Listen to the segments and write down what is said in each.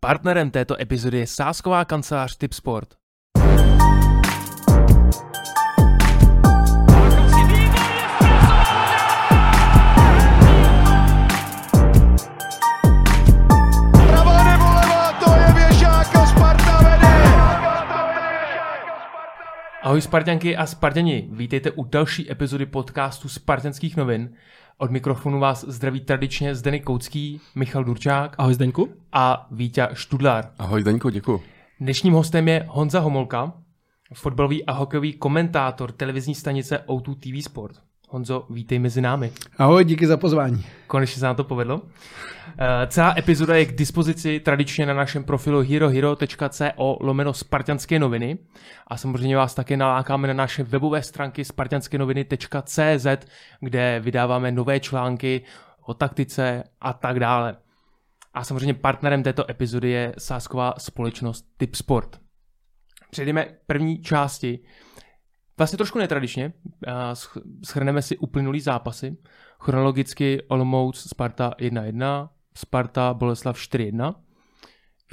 Partnerem této epizody je sásková kancelář Tipsport. Ahoj Spartanky a Spartani, vítejte u další epizody podcastu Spartanských novin. Od mikrofonu vás zdraví tradičně Zdeněk Koucký, Michal Durčák Ahoj Zdeňku. a Vítě Študlár. Ahoj Daňko, děkuji. Dnešním hostem je Honza Homolka, fotbalový a hokejový komentátor televizní stanice O2 TV Sport. Honzo, vítej mezi námi. Ahoj, díky za pozvání. Konečně se nám to povedlo. Eh, Celá epizoda je k dispozici tradičně na našem profilu herohero.co lomeno spartanské noviny a samozřejmě vás také nalákáme na naše webové stránky spartanskenoviny.cz, kde vydáváme nové články o taktice a tak dále. A samozřejmě partnerem této epizody je sásková společnost Tipsport. Přejdeme k první části. Vlastně trošku netradičně. sch- Schrneme si uplynulý zápasy. Chronologicky Olomouc Sparta 1-1, Sparta Boleslav 4-1.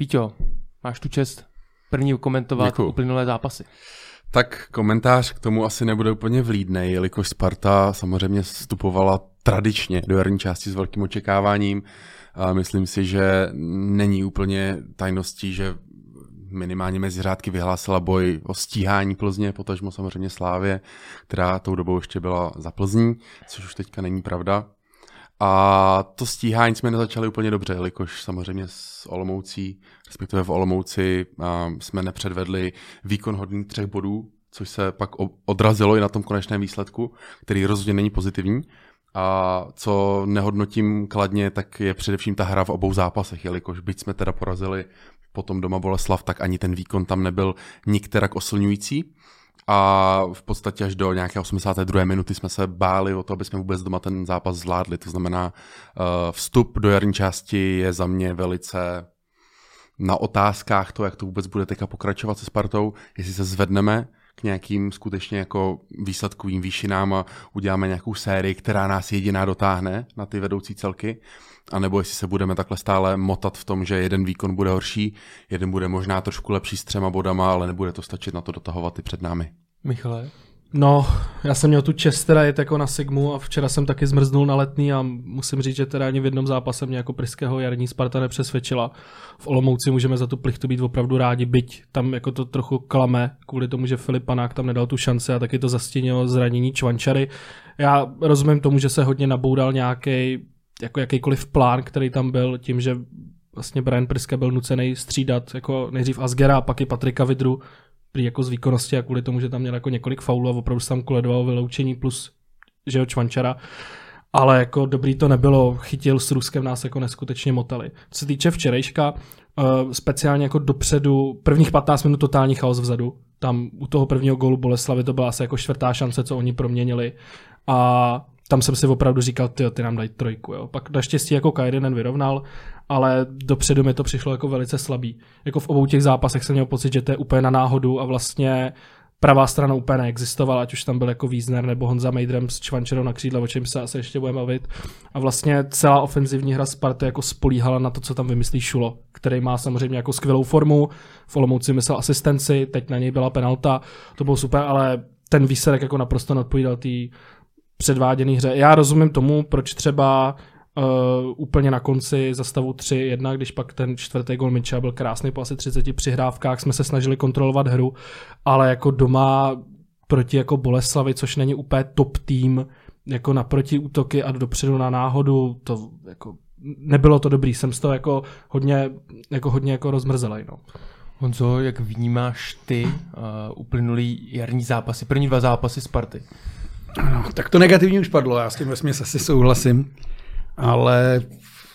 Víťo, máš tu čest první komentovat Děkuju. uplynulé zápasy. Tak komentář k tomu asi nebude úplně vlídnej, jelikož Sparta samozřejmě vstupovala tradičně do jarní části s velkým očekáváním. A myslím si, že není úplně tajností, že minimálně mezi řádky vyhlásila boj o stíhání Plzně, potažmo samozřejmě Slávě, která tou dobou ještě byla za Plzní, což už teďka není pravda. A to stíhání jsme nezačali úplně dobře, jelikož samozřejmě s Olomoucí, respektive v Olomouci, jsme nepředvedli výkon hodný třech bodů, což se pak odrazilo i na tom konečném výsledku, který rozhodně není pozitivní. A co nehodnotím kladně, tak je především ta hra v obou zápasech, jelikož byť jsme teda porazili potom doma Boleslav, tak ani ten výkon tam nebyl nikterak oslňující. A v podstatě až do nějaké 82. minuty jsme se báli o to, aby jsme vůbec doma ten zápas zvládli. To znamená, eh, vstup do jarní části je za mě velice na otázkách to, jak to vůbec bude teďka pokračovat se Spartou, jestli se zvedneme k nějakým skutečně jako výsledkovým výšinám a uděláme nějakou sérii, která nás jediná dotáhne na ty vedoucí celky, anebo jestli se budeme takhle stále motat v tom, že jeden výkon bude horší, jeden bude možná trošku lepší s třema bodama, ale nebude to stačit na to dotahovat i před námi. Michale? No, já jsem měl tu čest teda jet jako na Sigmu a včera jsem taky zmrznul na letný a musím říct, že teda ani v jednom zápase mě jako Priského jarní Sparta nepřesvědčila. V Olomouci můžeme za tu plichtu být opravdu rádi, byť tam jako to trochu klame kvůli tomu, že Filip Panák tam nedal tu šanci a taky to zastínilo zranění Čvančary. Já rozumím tomu, že se hodně naboural nějaký jako jakýkoliv plán, který tam byl, tím, že vlastně Brian Priska byl nucený střídat jako nejdřív Asgera a pak i Patrika Vidru, prý jako z výkonnosti a kvůli tomu, že tam měl jako několik faulů a opravdu tam koledovalo vyloučení plus že jo, Čvančara. Ale jako dobrý to nebylo, chytil s Ruskem nás jako neskutečně motali. Co se týče včerejška, uh, speciálně jako dopředu, prvních 15 minut totální chaos vzadu. Tam u toho prvního gólu Boleslavy to byla asi jako čtvrtá šance, co oni proměnili. A tam jsem si opravdu říkal, ty, ty nám dají trojku. Jo. Pak naštěstí jako Kajdenen vyrovnal, ale dopředu mi to přišlo jako velice slabý. Jako v obou těch zápasech jsem měl pocit, že to je úplně na náhodu a vlastně pravá strana úplně neexistovala, ať už tam byl jako Wiesner nebo Honza Mejdrem s Čvančerou na křídle, o čem se asi ještě budeme bavit. A vlastně celá ofenzivní hra Sparty jako spolíhala na to, co tam vymyslí Šulo, který má samozřejmě jako skvělou formu, v Olomouci myslel asistenci, teď na něj byla penalta, to bylo super, ale ten výsledek jako naprosto neodpovídal předváděné hře. Já rozumím tomu, proč třeba uh, úplně na konci za stavu 3-1, když pak ten čtvrtý gol Mitchell byl krásný po asi 30 přihrávkách, jsme se snažili kontrolovat hru, ale jako doma proti jako Boleslavi, což není úplně top tým, jako na protiútoky a dopředu na náhodu, to jako nebylo to dobrý, jsem z toho jako hodně, jako hodně jako rozmrzelej, no. Honzo, jak vnímáš ty uh, uplynulý jarní zápasy, první dva zápasy Sparty? No, tak to negativní už padlo, já s tím vesměs asi souhlasím, ale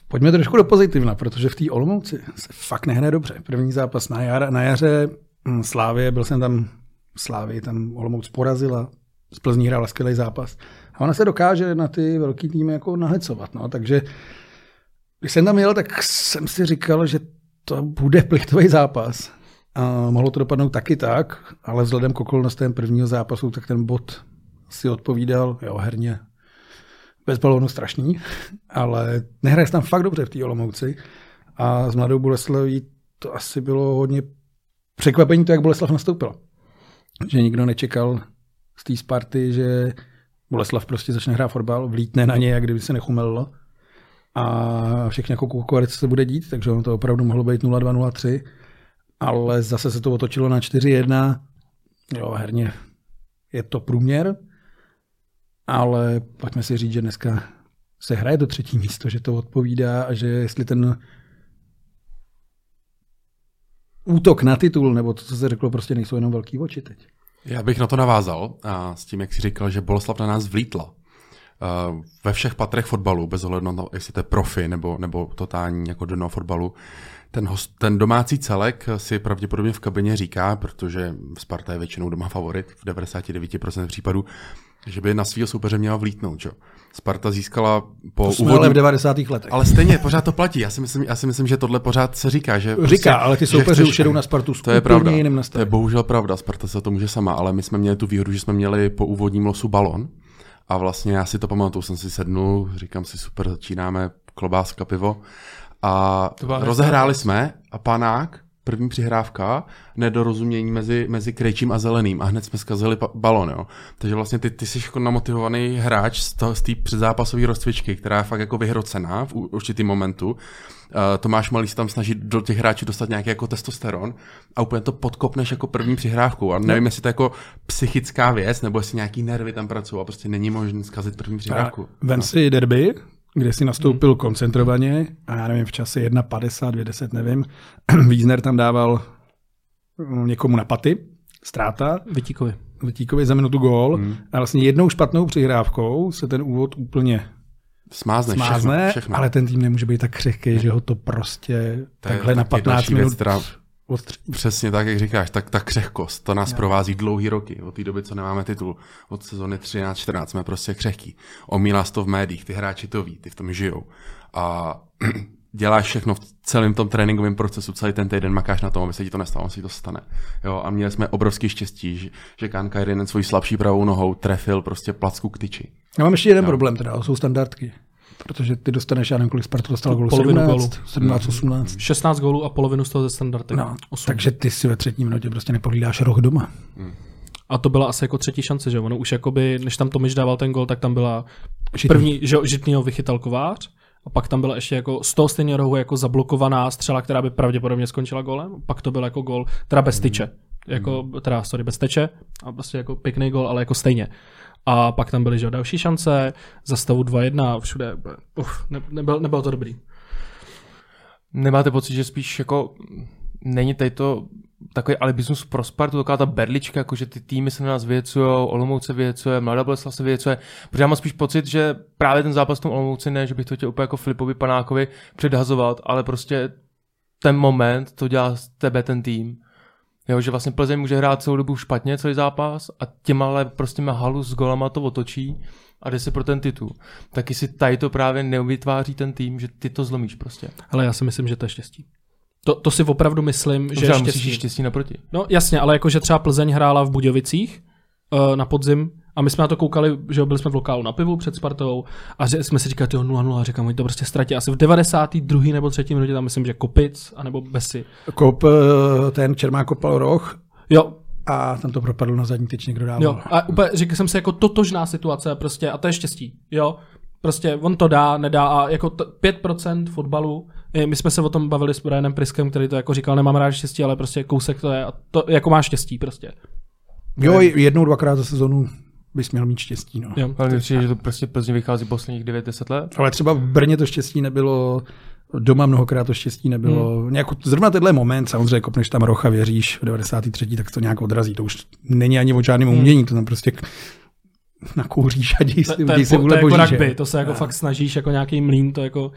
pojďme trošku do pozitivna, protože v té Olomouci se fakt nehraje dobře. První zápas na, jar, na jaře hm, Slávě, byl jsem tam Slávě, tam Olomouc porazila, z Plzní hrála skvělý zápas. A ona se dokáže na ty velký týmy jako nahecovat, no, takže když jsem tam jel, tak jsem si říkal, že to bude plichtový zápas. A mohlo to dopadnout taky tak, ale vzhledem k okolnostem prvního zápasu, tak ten bod si odpovídal, jo, herně bez balónu strašný, ale nehraje se tam fakt dobře v té Olomouci a s Mladou Boleslaví to asi bylo hodně překvapení to, jak Boleslav nastoupil. Že nikdo nečekal z té Sparty, že Boleslav prostě začne hrát fotbal, vlítne na ně, jak kdyby se nechumelilo. A všechny jako kukuarice se bude dít, takže ono to opravdu mohlo být 0-2, 0-3. Ale zase se to otočilo na 4-1. Jo, herně je to průměr, ale pojďme si říct, že dneska se hraje do třetí místo, že to odpovídá a že jestli ten útok na titul, nebo to, co se řeklo, prostě nejsou jenom velký oči teď. Já bych na to navázal a s tím, jak jsi říkal, že Boleslav na nás vlítla. Uh, ve všech patrech fotbalu, bez ohledu na to, jestli to je profi nebo, nebo totální jako dno fotbalu, ten, host, ten domácí celek si pravděpodobně v kabině říká, protože Sparta je většinou doma favorit v 99% případů, že by na svého soupeře měla vlítnout. Čo? Sparta získala po To jsme ale v 90. letech. ale stejně pořád to platí. Já si myslím, já si myslím že tohle pořád se říká. Že Říká, prostě, ale ty soupeři už jedou na Spartu To je pravda. jiným To je bohužel pravda. Sparta se to může sama, ale my jsme měli tu výhodu, že jsme měli po úvodním losu balon. A vlastně já si to pamatuju, jsem si sednul, říkám si super, začínáme klobáska, pivo. A rozehráli jsme a panák, první přihrávka, nedorozumění mezi, mezi krejčím a zeleným a hned jsme zkazili pa- balon, jo. Takže vlastně ty, ty jsi jako namotivovaný hráč z toho- z té předzápasové rozcvičky, která je fakt jako vyhrocená v u- určitým momentu. Uh, Tomáš Malý se tam snaží do těch hráčů dostat nějaký jako testosteron a úplně to podkopneš jako první přihrávkou. A nevím, jestli to je jako psychická věc, nebo jestli nějaký nervy tam pracují a prostě není možné zkazit první přihrávku. Vem si derby, kde si nastoupil koncentrovaně a já nevím, v čase 1.50, 2.10, nevím. Wiesner tam dával mm, někomu na paty, ztráta, Vytíkovi. Vítíkovi za minutu gól a vlastně jednou špatnou přihrávkou se ten úvod úplně Smázne, smázne, všechno, všechno. ale ten tým nemůže být tak křehký, že ho to prostě To je takhle na taky 15 další minut věc, která- odstří. Přesně tak, jak říkáš, tak ta křehkost, to nás provází dlouhý roky, od té doby, co nemáme titul. Od sezony 13-14 jsme prostě křehký. Omílá se to v médiích, ty hráči to ví, ty v tom žijou. A děláš všechno v celém tom tréninkovém procesu, celý ten týden makáš na tom, aby se ti to nestalo, se ti to stane. Jo, a měli jsme obrovský štěstí, že, že Kanka jeden svojí slabší pravou nohou trefil prostě placku k tyči. Já mám ještě jeden problém teda, jsou standardky. Protože ty dostaneš, já nevím, kolik Sparta dostala gólů, Polovinu 17, gólu. 17, 18. 16 gólů a polovinu z toho ze standardek. No, Osm. takže ty si ve třetí minutě prostě nepohlídáš roh doma. A to byla asi jako třetí šance, že ono už jakoby, než tam Tomiš dával ten gol, tak tam byla Žitný. první, že Žitnýho vychytal kovář, a pak tam byla ještě jako z toho stejného rohu jako zablokovaná střela, která by pravděpodobně skončila golem. Pak to byl jako gol, teda bez tyče. Jako, teda, sorry, bez teče. A prostě jako pěkný gol, ale jako stejně. A pak tam byly že další šance, za stavu 2-1, všude. Uf, ne, nebyl, nebylo to dobrý. Nemáte pocit, že spíš jako není tady to takový alibismus pro Spartu, taková ta berlička, jako že ty týmy se na nás vyjecuje, Olomouc se vyjecuje, Mladá Boleslav se vyjecuje, protože já mám spíš pocit, že právě ten zápas v tom Olomouci ne, že bych to chtěl úplně jako Filipovi Panákovi předhazovat, ale prostě ten moment to dělá z tebe ten tým. Jo, že vlastně Plzeň může hrát celou dobu špatně, celý zápas a těma ale prostě má halu s golama to otočí a jde si pro ten titul. Taky si tady to právě nevytváří ten tým, že ty to zlomíš prostě. Ale já si myslím, že to je štěstí. To, to si opravdu myslím, že Že je štěstí. štěstí naproti. No jasně, ale jakože třeba Plzeň hrála v Budějovicích uh, na podzim a my jsme na to koukali, že byli jsme v lokálu na pivu před Spartou a že jsme si říkali, jo 0-0 a říkám, oni to prostě ztratí asi v 92. nebo 3. minutě, tam myslím, že Kopic, anebo Besy. Kop, eh, ten Čermák kopal roh Jo, a tam to propadlo na zadní tyč, někdo dával. jo. A úplně říkal jsem si jako totožná situace prostě a to je štěstí, jo. Prostě on to dá, nedá a jako t- 5% fotbalu, my jsme se o tom bavili s Brianem Priskem, který to jako říkal, nemám rád štěstí, ale prostě kousek to je a to jako má štěstí prostě. Jo, jednou, dvakrát za sezonu bys měl mít štěstí. No. Jo. Ale přijde, že to prostě Plzně vychází posledních 9-10 let. Ale třeba v Brně to štěstí nebylo, doma mnohokrát to štěstí nebylo. Hmm. Nějak, zrovna tenhle moment, samozřejmě kopneš tam rocha, věříš, v 93. tak to nějak odrazí. To už není ani o žádném umění, to tam prostě nakouříš a děj To, si, to, to vůle je jako rugby, to se jako fakt snažíš jako nějaký mlín, to jako...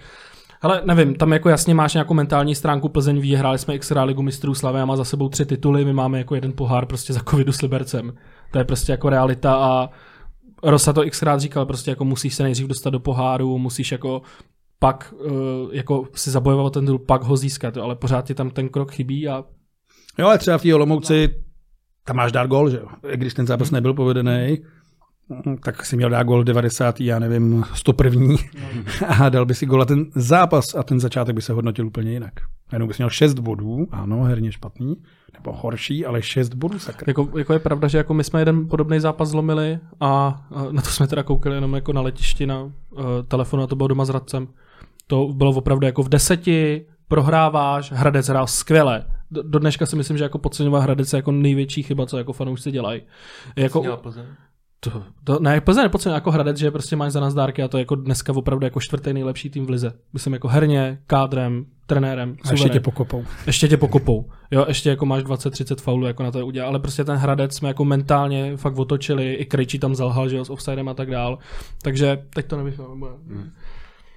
Ale nevím, tam jako jasně máš nějakou mentální stránku Plzeň ví, hráli jsme x ligu mistrů Slavy a má za sebou tři tituly, my máme jako jeden pohár prostě za covidu s Libercem. To je prostě jako realita a Rosa to xkrát říkal, prostě jako musíš se nejdřív dostat do poháru, musíš jako pak uh, jako si zabojovat ten titul, pak ho získat, ale pořád ti tam ten krok chybí a Jo, ale třeba v té Olomouci tam máš dát gol, že jo. Když ten zápas nebyl povedený, tak si měl dát gol 90. já nevím, 101. a dal by si gol a ten zápas a ten začátek by se hodnotil úplně jinak. Jenom bys měl 6 bodů, ano, herně špatný, nebo horší, ale 6 bodů sakra. Jako, jako je pravda, že jako my jsme jeden podobný zápas zlomili a na to jsme teda koukali jenom jako na letišti na uh, telefonu a to bylo doma s Radcem. To bylo opravdu jako v deseti, prohráváš, Hradec hrál skvěle. Do, do dneška si myslím, že jako podceňovat Hradec je jako největší chyba, co jako fanoušci dělají. Jako. To, to, ne, Plzeň nepodceňuje jako Hradec, že prostě máš za nás dárky a to je jako dneska opravdu jako čtvrtý nejlepší tým v lize. Myslím jako herně, kádrem, trenérem, A ještě tě pokopou. Ještě tě pokopou. Jo, ještě jako máš 20-30 faulů, jako na to udělal, ale prostě ten Hradec jsme jako mentálně fakt otočili, i Krejčí tam zalhal, že jo, s offsidem a tak dál. Takže teď to nevyšlo.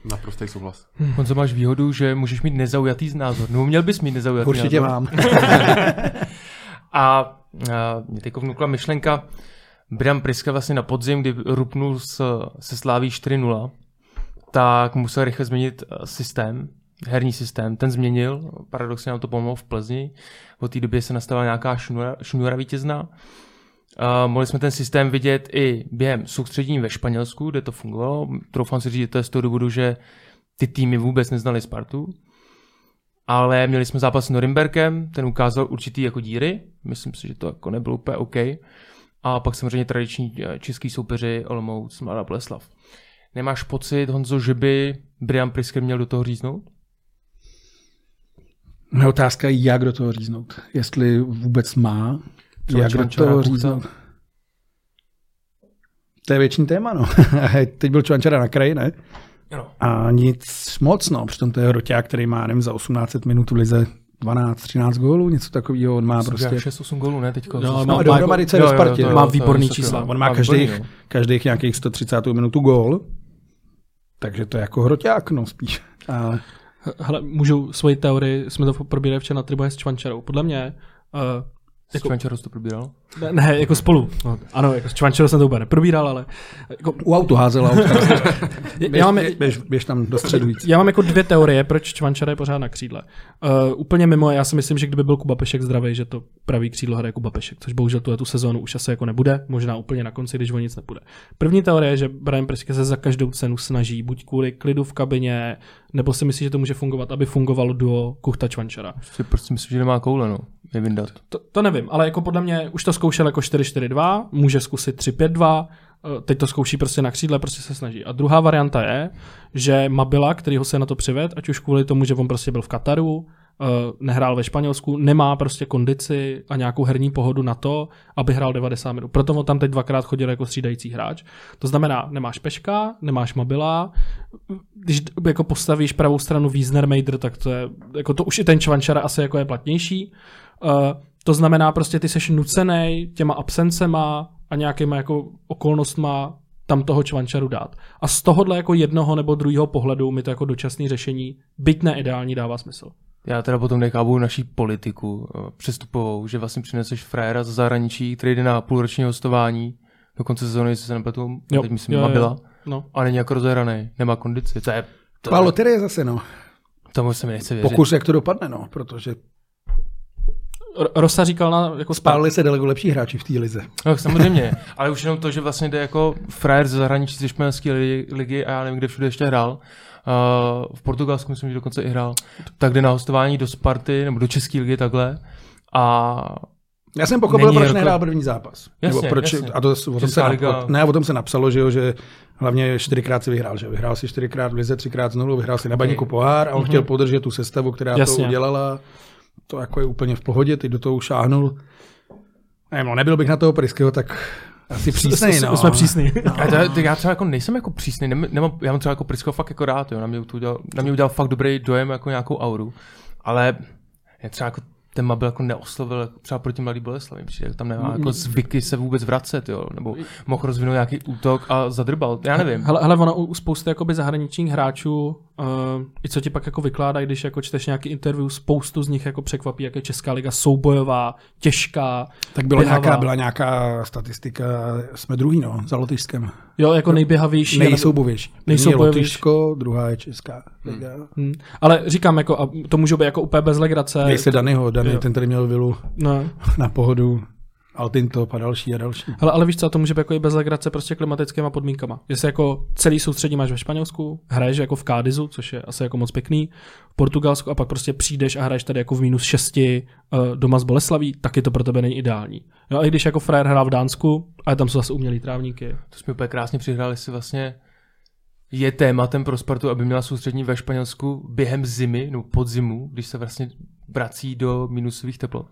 Naprostý souhlas. Honzo, máš výhodu, že můžeš mít nezaujatý názor. No, měl bys mít nezaujatý Určitě názor. mám. A, a mě teď vnukla myšlenka, Brian Priska vlastně na podzim, kdy rupnul s, se Sláví 4-0, tak musel rychle změnit eh, systém, herní systém. Ten změnil, paradoxně nám to pomohlo v Plzni. Od té době se nastavila nějaká šnura, šnura vítězná. Uh, mohli jsme ten systém vidět i během soustředění ve Španělsku, kde to fungovalo. Troufám si říct, že to je z toho důvodu, že ty týmy vůbec neznali Spartu. Ale měli jsme zápas s Norimberkem, ten ukázal určitý jako díry. Myslím si, že to jako nebylo úplně OK. A pak samozřejmě tradiční eh, český soupeři Olomouc, Mladá Boleslav. Nemáš pocit, Honzo, že by Brian Prisker měl do toho říznout? Moje otázka je, jak do toho říznout. Jestli vůbec má, Třeba jak do toho říznout. To je větší téma, no. Teď byl Čvančara na kraji, ne? Ano. A nic moc, no. Přitom to je hroťák, který má, nevím, za 18 minut v lize 12-13 gólů, něco takového. On má prostě... 6-8 gólů, ne? Teďko. No, Co má- No, dohromady je ve Spartě. Má jo. to je výborný čísla. On má výborný, každých, no. každých nějakých 130 minutu gól. Takže to je jako hroťák, no, spíš. Ale Hele, můžu svoji teorii, jsme to probírali včera na tribune s Čvančarou. Podle mě, uh, S jako- Čvančarou jsi to probíral? ne, ne, jako spolu. No, ano, jako s Čvančarou jsem to úplně neprobíral, ale jako, u autu házel auto. já, mám, běž, běž, běž, tam do středu já mám jako dvě teorie, proč Čvančara je pořád na křídle. Uh, úplně mimo, já si myslím, že kdyby byl Kuba Pešek zdravý, že to pravý křídlo hraje Kuba Pešek, což bohužel tu, tu sezónu už asi jako nebude, možná úplně na konci, když o nic nepůjde. První teorie je, že Brian Priske se za každou cenu snaží, buď kvůli klidu v kabině, nebo si myslí, že to může fungovat, aby fungovalo duo Kuchta Čvančara. Si prostě myslím, že nemá koule, no. Je vyndat. To, to nevím, ale jako podle mě už to zkoušel jako 4-4-2, může zkusit 3-5-2, eh, teď to zkouší prostě na křídle, prostě se snaží. A druhá varianta je, že Mabila, který ho se na to přived, ať už kvůli tomu, že on prostě byl v Kataru, eh, nehrál ve Španělsku, nemá prostě kondici a nějakou herní pohodu na to, aby hrál 90 minut. Proto on tam teď dvakrát chodil jako střídající hráč. To znamená, nemáš Peška, nemáš Mabila, když jako postavíš pravou stranu Wiesnermeider, tak to je, jako to už i ten Čvančara asi jako je platnější. To znamená prostě ty seš nucený těma absencema a nějakýma jako okolnostma tam toho čvančaru dát. A z tohohle jako jednoho nebo druhého pohledu mi to jako dočasné řešení, byť neideální, dává smysl. Já teda potom nechápu naší politiku eh, přestupovou, že vlastně přineseš frajera z zahraničí, který jde na půlroční hostování, do konce sezóny, jestli se nepletu, Jo, teď myslím, jo, jo, byla, No. a není jako rozehraný, nemá kondici, to je, to, Taková loterie zase, no. tomu se mi nechce věřit. Pokus, jak to dopadne, no, protože Rosa říkal na jako spál. spálili se daleko lepší hráči v té lize. No, samozřejmě, ale už jenom to, že vlastně jde jako frajer ze zahraničí ze španělské li- ligy a já nevím, kde všude ještě hrál, uh, v Portugalsku myslím, že dokonce i hrál, tak jde na hostování do Sparty nebo do České ligy takhle a Já jsem pochopil, proč jako- nehrál první zápas. Jasně, Nebo proč, jasně. a to, o, tom se, liga- ne, o tom se napsalo, že, jo, že hlavně čtyřikrát si vyhrál. Že? Vyhrál si čtyřikrát v lize, třikrát znovu, vyhrál si na baníku pohár a on chtěl podržet tu sestavu, která Mhm. Jasně. to udělala. To jako je úplně v pohodě, teď do toho šáhnul. Nevím, no, nebyl bych na toho Pryskyho, tak asi přísnej, Jsme- no. Jsme přísní. A to, to, já třeba jako nejsem jako přísný, nem, nemám, já mám třeba jako Prisko fakt jako rád, jo, na mě, to udělal, na mě udělal fakt dobrý dojem, jako nějakou auru, ale je třeba jako ten Mabel jako neoslovil jako třeba proti Mladý Boleslavi, přijde, tam nemá jako zvyky se vůbec vracet, jo, nebo mohl rozvinout nějaký útok a zadrbal, já nevím. Hele, hele ono u u spousty jakoby zahraničních hráčů, uh, i co ti pak jako vykládají, když jako čteš nějaký interview, spoustu z nich jako překvapí, jak je Česká liga soubojová, těžká, Tak byla běhavá. nějaká, byla nějaká statistika, jsme druhý, no, za Lotyšskem. Jo, jako nejběhavější. Nejsoubovější. Nejsoubojovější. Lotyšsko, druhá je Česká liga. Hm. Ale říkám, jako, a to může být jako úplně bez legrace. Dej se Danyho, Dany, Jo. ten tady měl vilu No, na pohodu Altinto a další a další. Ale, ale víš co, to může být jako i bez legrace prostě klimatickýma podmínkama. Jestli jako celý soustředí máš ve Španělsku, hraješ jako v Cádizu, což je asi jako moc pěkný, v Portugalsku a pak prostě přijdeš a hraješ tady jako v minus 6 uh, doma z Boleslaví, taky to pro tebe není ideální. Jo, a i když jako frajer hrál v Dánsku, ale tam jsou zase umělý trávníky. To jsme úplně krásně přihráli si vlastně je tématem pro Spartu, aby měla soustřední ve Španělsku během zimy, no podzimu, když se vlastně vrací do minusových teplot.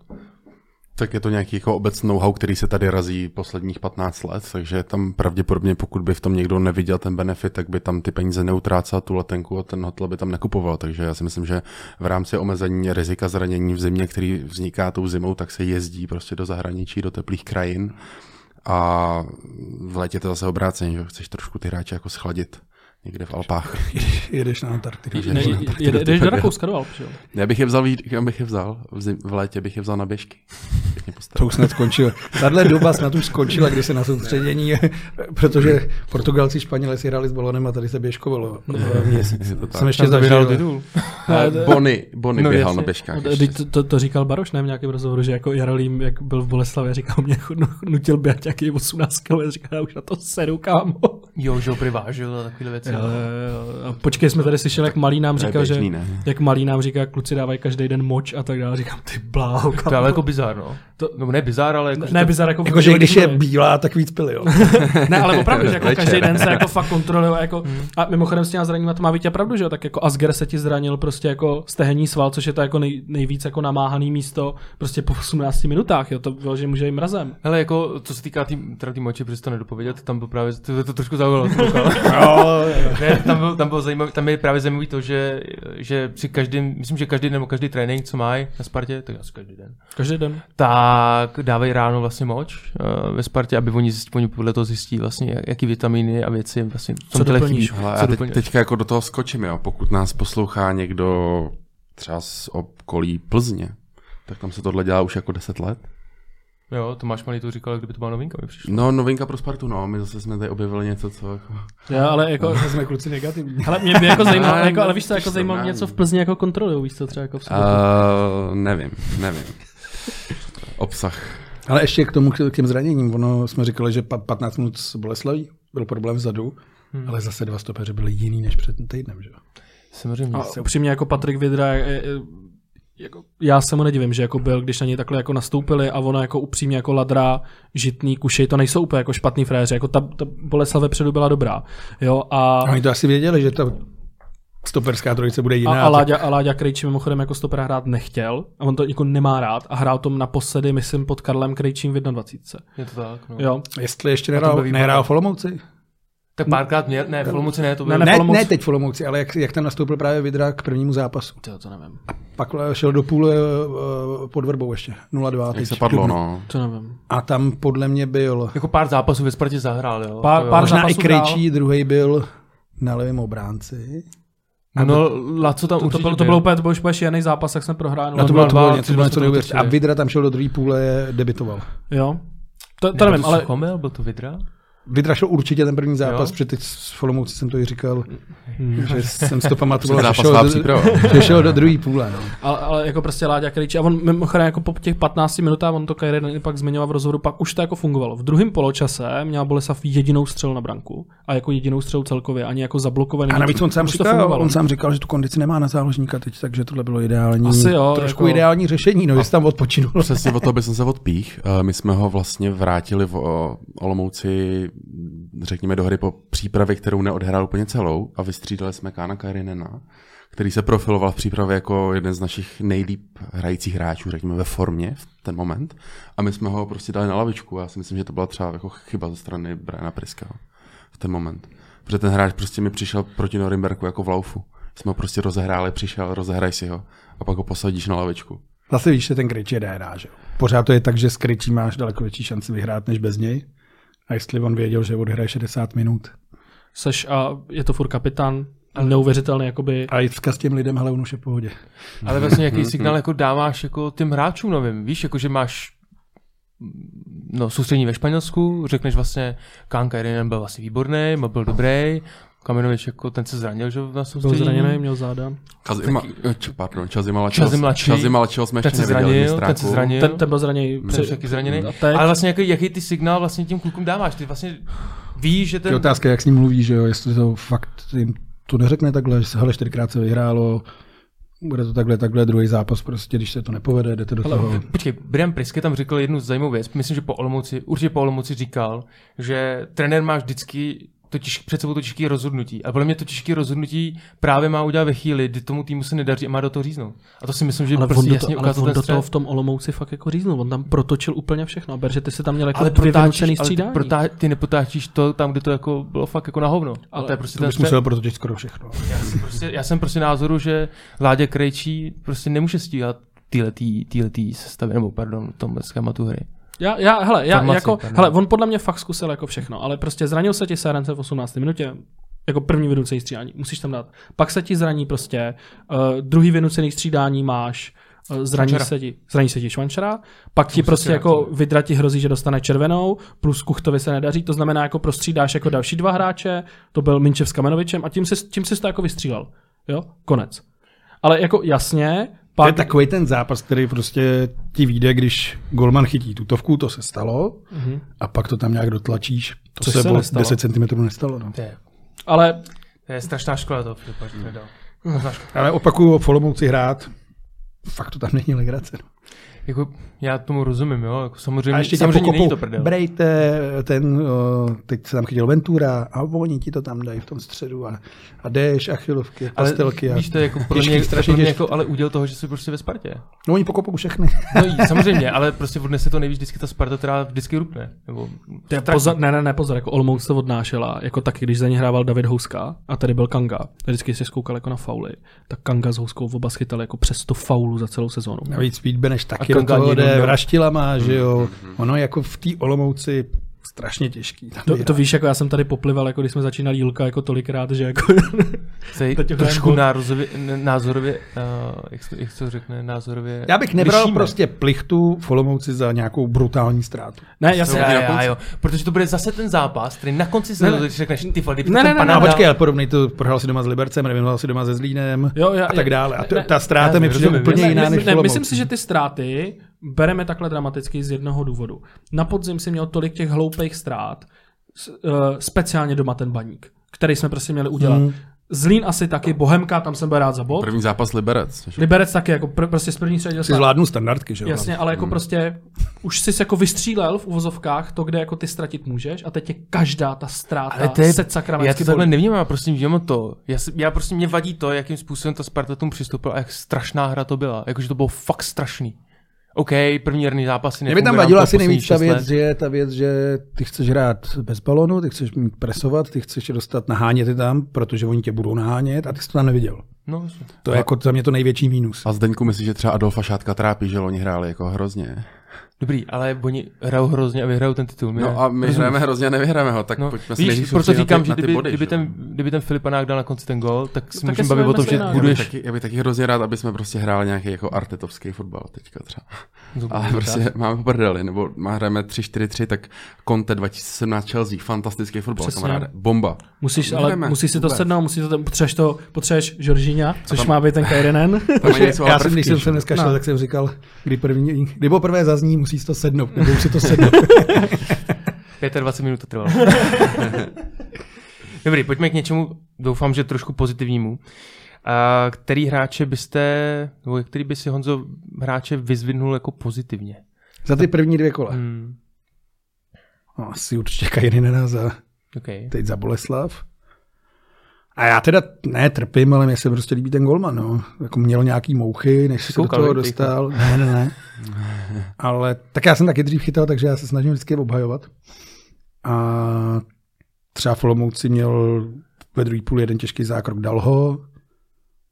Tak je to nějaký jako obecný know-how, který se tady razí posledních 15 let, takže tam pravděpodobně, pokud by v tom někdo neviděl ten benefit, tak by tam ty peníze neutrácel tu letenku a ten hotel by tam nekupoval. Takže já si myslím, že v rámci omezení rizika zranění v zimě, který vzniká tou zimou, tak se jezdí prostě do zahraničí, do teplých krajin. A v létě to zase obráceně, že chceš trošku ty hráče jako schladit někde v Alpách. Jedeš na Antarktidu. Ne, jede, jdeš do Rakouska, do Alp, že jo? Já bych je vzal, kam bych je vzal? V, zim, v létě bych je vzal na běžky. To už snad skončilo. Tahle doba snad už skončila, kdy se na soustředění, protože Portugalci, Španělé si hráli s balonem a tady se běžkovalo měsíc. Je to tak. Jsem ještě zažil. titul. Ale Bony, Bony No, běhal jasně. na běžkách. To, ještě. to, to, to, říkal Baroš ne, v nějakém rozhovoru, že jako Jarolím, jak byl v Boleslavě, říkal mě, nu- nutil běhat nějaký 18 km, říkal, já už na to seru, kámo. Jo, že ho privážil a takové věci. Jo, jo, jo. A Počkej, jsme tady slyšeli, jak Malý nám říkal, že ne? jak Malý nám říká, jak kluci dávají každý den moč a tak dále. Říkám, ty bláho, To je jako bizár, no. To- No ne bizár, ale jako, Ne, že ne to- bizar, jako, Jakože když když je bílá, tak víc pili, jo. Ne, ale opravdu, že jako každý den se jako fakt kontrolují. a Jako, a mimochodem s těma zraněníma to má Vítě pravdu, že jo? Tak jako Asger se ti zranil prostě jako stehenní sval, což je to jako nej, nejvíc jako namáhaný místo prostě po 18 minutách, jo? To bylo, že může jim mrazem. Hele, jako, co se týká tý, teda tý moči, protože to nedopovědět, tam byl právě, to, to trošku zaujalo, koukal. ne, tam, byl, tam, byl zajímavý, tam je právě zajímavý to, že, že při každém, myslím, že každý den nebo každý trénink, co mají na Spartě, tak asi každý den, Každý den. tak dávají ráno vlastně moč uh, ve Spartě, aby oni, zjist, oni podle toho zjistí vlastně, jak- jaký vitamíny a věci vlastně v tom Co doplníš? chybí. Hele, Co já teď, teďka jako do toho skočím, jo. Pokud nás poslouchá někdo třeba z okolí Plzně, tak tam se tohle dělá už jako 10 let. Jo, Tomáš Malý to říkal, kdyby to byla novinka, mi přišlo. No, novinka pro Spartu, no. My zase jsme tady objevili něco, co jako... Já, ale jako, Zase jsme kluci negativní. ale mě by jako zajímalo, Ne, jako, ale víš co, jako zajímalo něco v Plzni jako kontrolují, víš co, třeba jako v sobotu. Uh, nevím, nevím. Obsah. Ale ještě k tomu, k těm zraněním. Ono jsme říkali, že pa- 15 minut s Boleslaví byl problém vzadu, hmm. ale zase dva stopeři byli jiný než před týdnem, že jo? Samozřejmě. A upřímně jako Patrik Vidra, je- je- jako, já se mu nedivím, že jako byl, když na něj takhle jako nastoupili a ono jako upřímně jako Ladra, Žitný, Kušej, to nejsou úplně jako špatný fréři, jako ta, ta Boleslav vepředu byla dobrá, jo, a, A oni to asi věděli, že ta stoperská trojice bude a, jiná. a, tak- Láďa, a Láďa Krejčí mimochodem jako stopera hrát nechtěl a on to jako nemá rád a hrál tom naposledy, myslím, pod Karlem Krejčím v 21. Je to tak, no. Jo, Jestli ještě nehrál, nehrál v Olomouci? Tak párkrát mě, ne, v Olomouci ne, to bylo. ne, Ne, ne teď v Olomouci, ale jak, jak tam nastoupil právě Vidra k prvnímu zápasu. to, to nevím, Pak šel do půle eh, pod Vrbou ještě, 0-2. Jak teď se padlo, no. to nevím. A tam podle mě byl Jako pár zápasů ve Spartě zahrál, jo. Pár- To jo. pár možná i zápasů Krejčí, druhý byl na levém obránci. No, no, Laco tam To, to, určitě bylo, to bylo úplně, to byl už šílený zápas, jak jsme prohráli. Na to 0-2. bylo, to bylo, dva, něco, to bylo něco neuvěřitelného. A. Vidra tam šel do druhé půle, debitoval. Jo, to, to nevím, ale byl to Vidra? Vidra šel určitě ten první zápas, Jo? protože teď v Olomouci jsem to i říkal, že jsem si to pamatoval, že šel, do, že šel do druhé půle. No. Ale, ale jako prostě Láďa Krejčí, a on mimochodem jako po těch 15 minutách, on to Kajren pak zmiňoval v rozhovoru, pak už to jako fungovalo. V druhém poločase měla Boleslav jedinou střelu na branku a jako jedinou střelu celkově, ani jako zablokovaný. A navíc on sám, říkal, on sám říkal, že tu kondici nemá na záložníka teď, takže tohle bylo ideální. Asi jo, trošku jako- ideální řešení, no, jestli tam odpočinul. Přesně o to by jsem se odpích. Eh, My jsme ho vlastně vrátili v o, Olomouci, řekněme, do hry po přípravě, kterou neodhrál úplně celou a vystřídali jsme Kána Karinena, který se profiloval v přípravě jako jeden z našich nejlíp hrajících hráčů, řekněme, ve formě v ten moment. A my jsme ho prostě dali na lavičku. Já si myslím, že to byla třeba jako chyba ze strany Briana Priska v ten moment. Protože ten hráč prostě mi přišel proti Norimberku jako v laufu. Jsme ho prostě rozehráli, přišel, rozehraj si ho a pak ho posadíš na lavičku. Zase víš, že ten Krejčí je DRA, že. Pořád to je tak, že s Krejčí máš daleko větší šanci vyhrát než bez něj. A jestli on věděl, že odhraje 60 minut. Seš a je to furt kapitán, neuvěřitelný, jakoby, A i vzkaz těm lidem, hele, on už je v pohodě. Ale vlastně jaký signál jako dáváš jako těm hráčům novým, víš, jako že máš no, soustřední ve Španělsku, řekneš vlastně, Kán Kairinen byl vlastně výborný, byl dobrý, Kamenovič, jako ten se zranil, že na Byl soustředění. zraněný, měl záda. Kazima, č, pardon, Čazima Lačeho, Čazim. Čazima Lačeho jsme Ten ještě se neviděli zranil, ten se zranil. Ten, ten byl zraněný. Ten je taky zraněný. Ale vlastně jaký, jaký ty signál vlastně těm klukům dáváš? Ty vlastně víš, že Je ten... otázka, jak s ním mluví, že jo, jestli to fakt jim to neřekne takhle, že se hele, čtyřikrát se vyhrálo, bude to takhle, takhle, druhý zápas prostě, když se to nepovede, jdete do toho. Počkej, Brian Priske tam řekl jednu zajímavou věc, myslím, že po Olomouci, určitě po Olomouci říkal, že trenér má vždycky to těž, před sebou to těžké rozhodnutí. A podle mě to těžké rozhodnutí právě má udělat ve chvíli, kdy tomu týmu se nedaří a má do toho říznout. A to si myslím, že ale prostě on, jasně to, ale on do toho v tom Olomouci fakt jako říznul. On tam protočil úplně všechno. A že ty se tam měl jako ale dvě vynucený ale ty, střídání. protá, ty nepotáčíš to tam, kde to jako bylo fakt jako na hovno. Ale Ale to je prostě To ten bys musel protočit skoro všechno. Já, jsem prostě, já jsem prostě názoru, že Láďa Krejčí prostě nemůže stíhat týhletý, týhletý sestavy, nebo pardon, tom schématu hry. Já, já, hele, já, Formaci, jako, pardon. hele, on podle mě fakt zkusil jako všechno, ale prostě zranil se ti Serence v 18. minutě, jako první vynucený střídání, musíš tam dát. Pak se ti zraní prostě, uh, druhý vynucený střídání máš, uh, zraní Švančara. se, ti, zraní se ti Švančara, pak ti prostě jako Vidra ti hrozí, že dostane červenou, plus Kuchtovi se nedaří, to znamená jako prostřídáš jako další dva hráče, to byl Minčev s Kamenovičem a tím se tím jsi to jako vystřílel. Jo, konec. Ale jako jasně, To je pak, takový ten zápas, který prostě ti vyjde, když golman chytí tutovku, to se stalo, Mhm. a pak to tam nějak dotlačíš. To Což se, se o nestalo. 10 cm nestalo. No. To je, ale to je strašná škola toho Filipa, že to nedal. Ale opakuju, v Olomouci hrát, fakt to tam není legrace. No. Jako, já tomu rozumím, jo, jako samozřejmě, A ještě tě samozřejmě není to pokopou, prdel. brejte, ten, o, teď se tam chytil Ventura a oni ti to tam dají v tom středu a, a jdeš, achilovky, ale pastelky. A, víš, to je jako podle těžký, mě, strašně mě jako, ale úděl toho, že jsi prostě ve Spartě. no oni pokopou všechny. No jí, samozřejmě, ale prostě odnese to nejvíc vždycky ta Sparta, která vždycky rupne. Nebo, To pozor, ne, ne, ne, pozor, jako Olomouc se odnášela, jako taky, když za ně hrával David Houska a tady byl Kanga, a vždycky si zkoukal jako na fauly, tak Kanga s Houskou oba schytali jako přes 100 faulů za celou sezónu. Navíc Pete Beneš taky A do Kanga jde, neměl. vraštila má, že jo. Ono jako v té Olomouci strašně těžký. Tam To, to, víš, jako já jsem tady poplival, jako když jsme začínali Jílka jako tolikrát, že jako... Ho trošku názorově, názorově uh, jak, se, jak se to řekne, názorově Já bych nebral lišíme. prostě plichtu v Olomouci za nějakou brutální ztrátu. ne, já jsem... Já, na já, konci. jo, protože to bude zase ten zápas, který na konci se Ne, ne, ne. ne. řekneš, ty vole, Ne, to ne, ne, ne, No počkej, ale podobný to prohrál si doma s Libercem, reminoval si doma se Zlínem Jo, já- a tak dále. A ta ztráta mi přijde úplně ne, jiná ne, než myslím si, že ty ztráty bereme takhle dramaticky z jednoho důvodu. Na podzim si měl tolik těch hloupých ztrát, uh, speciálně doma ten baník, který jsme prostě měli udělat. Hmm. Zlín asi taky, Bohemka, tam jsem byl rád za bod. První zápas Liberec. což- Liberec taky, jako pr- prostě z první středě Si zvládnu standardky, že jo. Jasně, ale jako prostě už jsi jako vystřílel v uvozovkách to, kde jako ty ztratit můžeš a teď je každá ta ztráta Ale to je, set já to takhle nevnímám, já prostě vnímám to. Já, si, já prostě mě vadí to, jakým způsobem ta Sparta tomu přistoupila a jak strašná hra to byla. Jakože to bylo fakt strašný. OK, první jarní zápasy Mě by tam to asi nejvíc ta věc, že je ta věc, že ty chceš hrát bez balonu, ty chceš mít presovat, ty chceš dostat nahánět je tam, protože oni tě budou nahánět a ty jsi to tam neviděl. No. To je jako za mě to největší mínus. A Zdeňku myslíš, že třeba Adolfa Šátka trápí, že oni hráli jako hrozně. Dobrý, ale oni hrajou hrozně a vyhrajou ten titul. My. No a my Rozumíš? hrajeme hrozně a nevyhráme ho, tak No, pojďme víš, nejdřív proto říkám, na ty, že kdyby, body, kdyby, že? ten, kdyby ten Filipanák dal na konci ten gol, tak si Tak můžeme si bavit o tom, že stejná. Já bych, budeš... taky, já bych taky hrozně rád, aby jsme prostě hráli nějaký jako artetovský fotbal teďka třeba. Ale prostě máme prdeli, nebo má hrajeme 3-4-3, tak Conte 2017 Chelsea, fantastický fotbal, Přesně. kamaráde, bomba. Musíš, A ale jdeme, musíš si to sednout, musíš to, potřebuješ to, potřebuješ Žoržíňa, což má být ten ale Já jsem, když jsem dneska šel, No. tak jsem říkal, kdy, první, kdy poprvé zazní, musí si to sednout, nebo už si to sednout. 25 minut to trvalo. Dobrý, pojďme k něčemu, doufám, že trošku pozitivnímu. A který hráče byste, nebo který by si Honzo hráče vyzvidnul jako pozitivně? za ty první dvě kola. Hmm, No, asi určitě Kajrinena za, okay. teď za Boleslav. A já teda ne trpím, ale mně se prostě líbí ten golman. No. Jako měl nějaký mouchy, než se do toho dostal. Ne, ne, ne. Ale tak já jsem taky dřív chytal, takže já se snažím vždycky obhajovat. A třeba v Olomouci měl ve druhý půl jeden těžký zákrok, dal ho.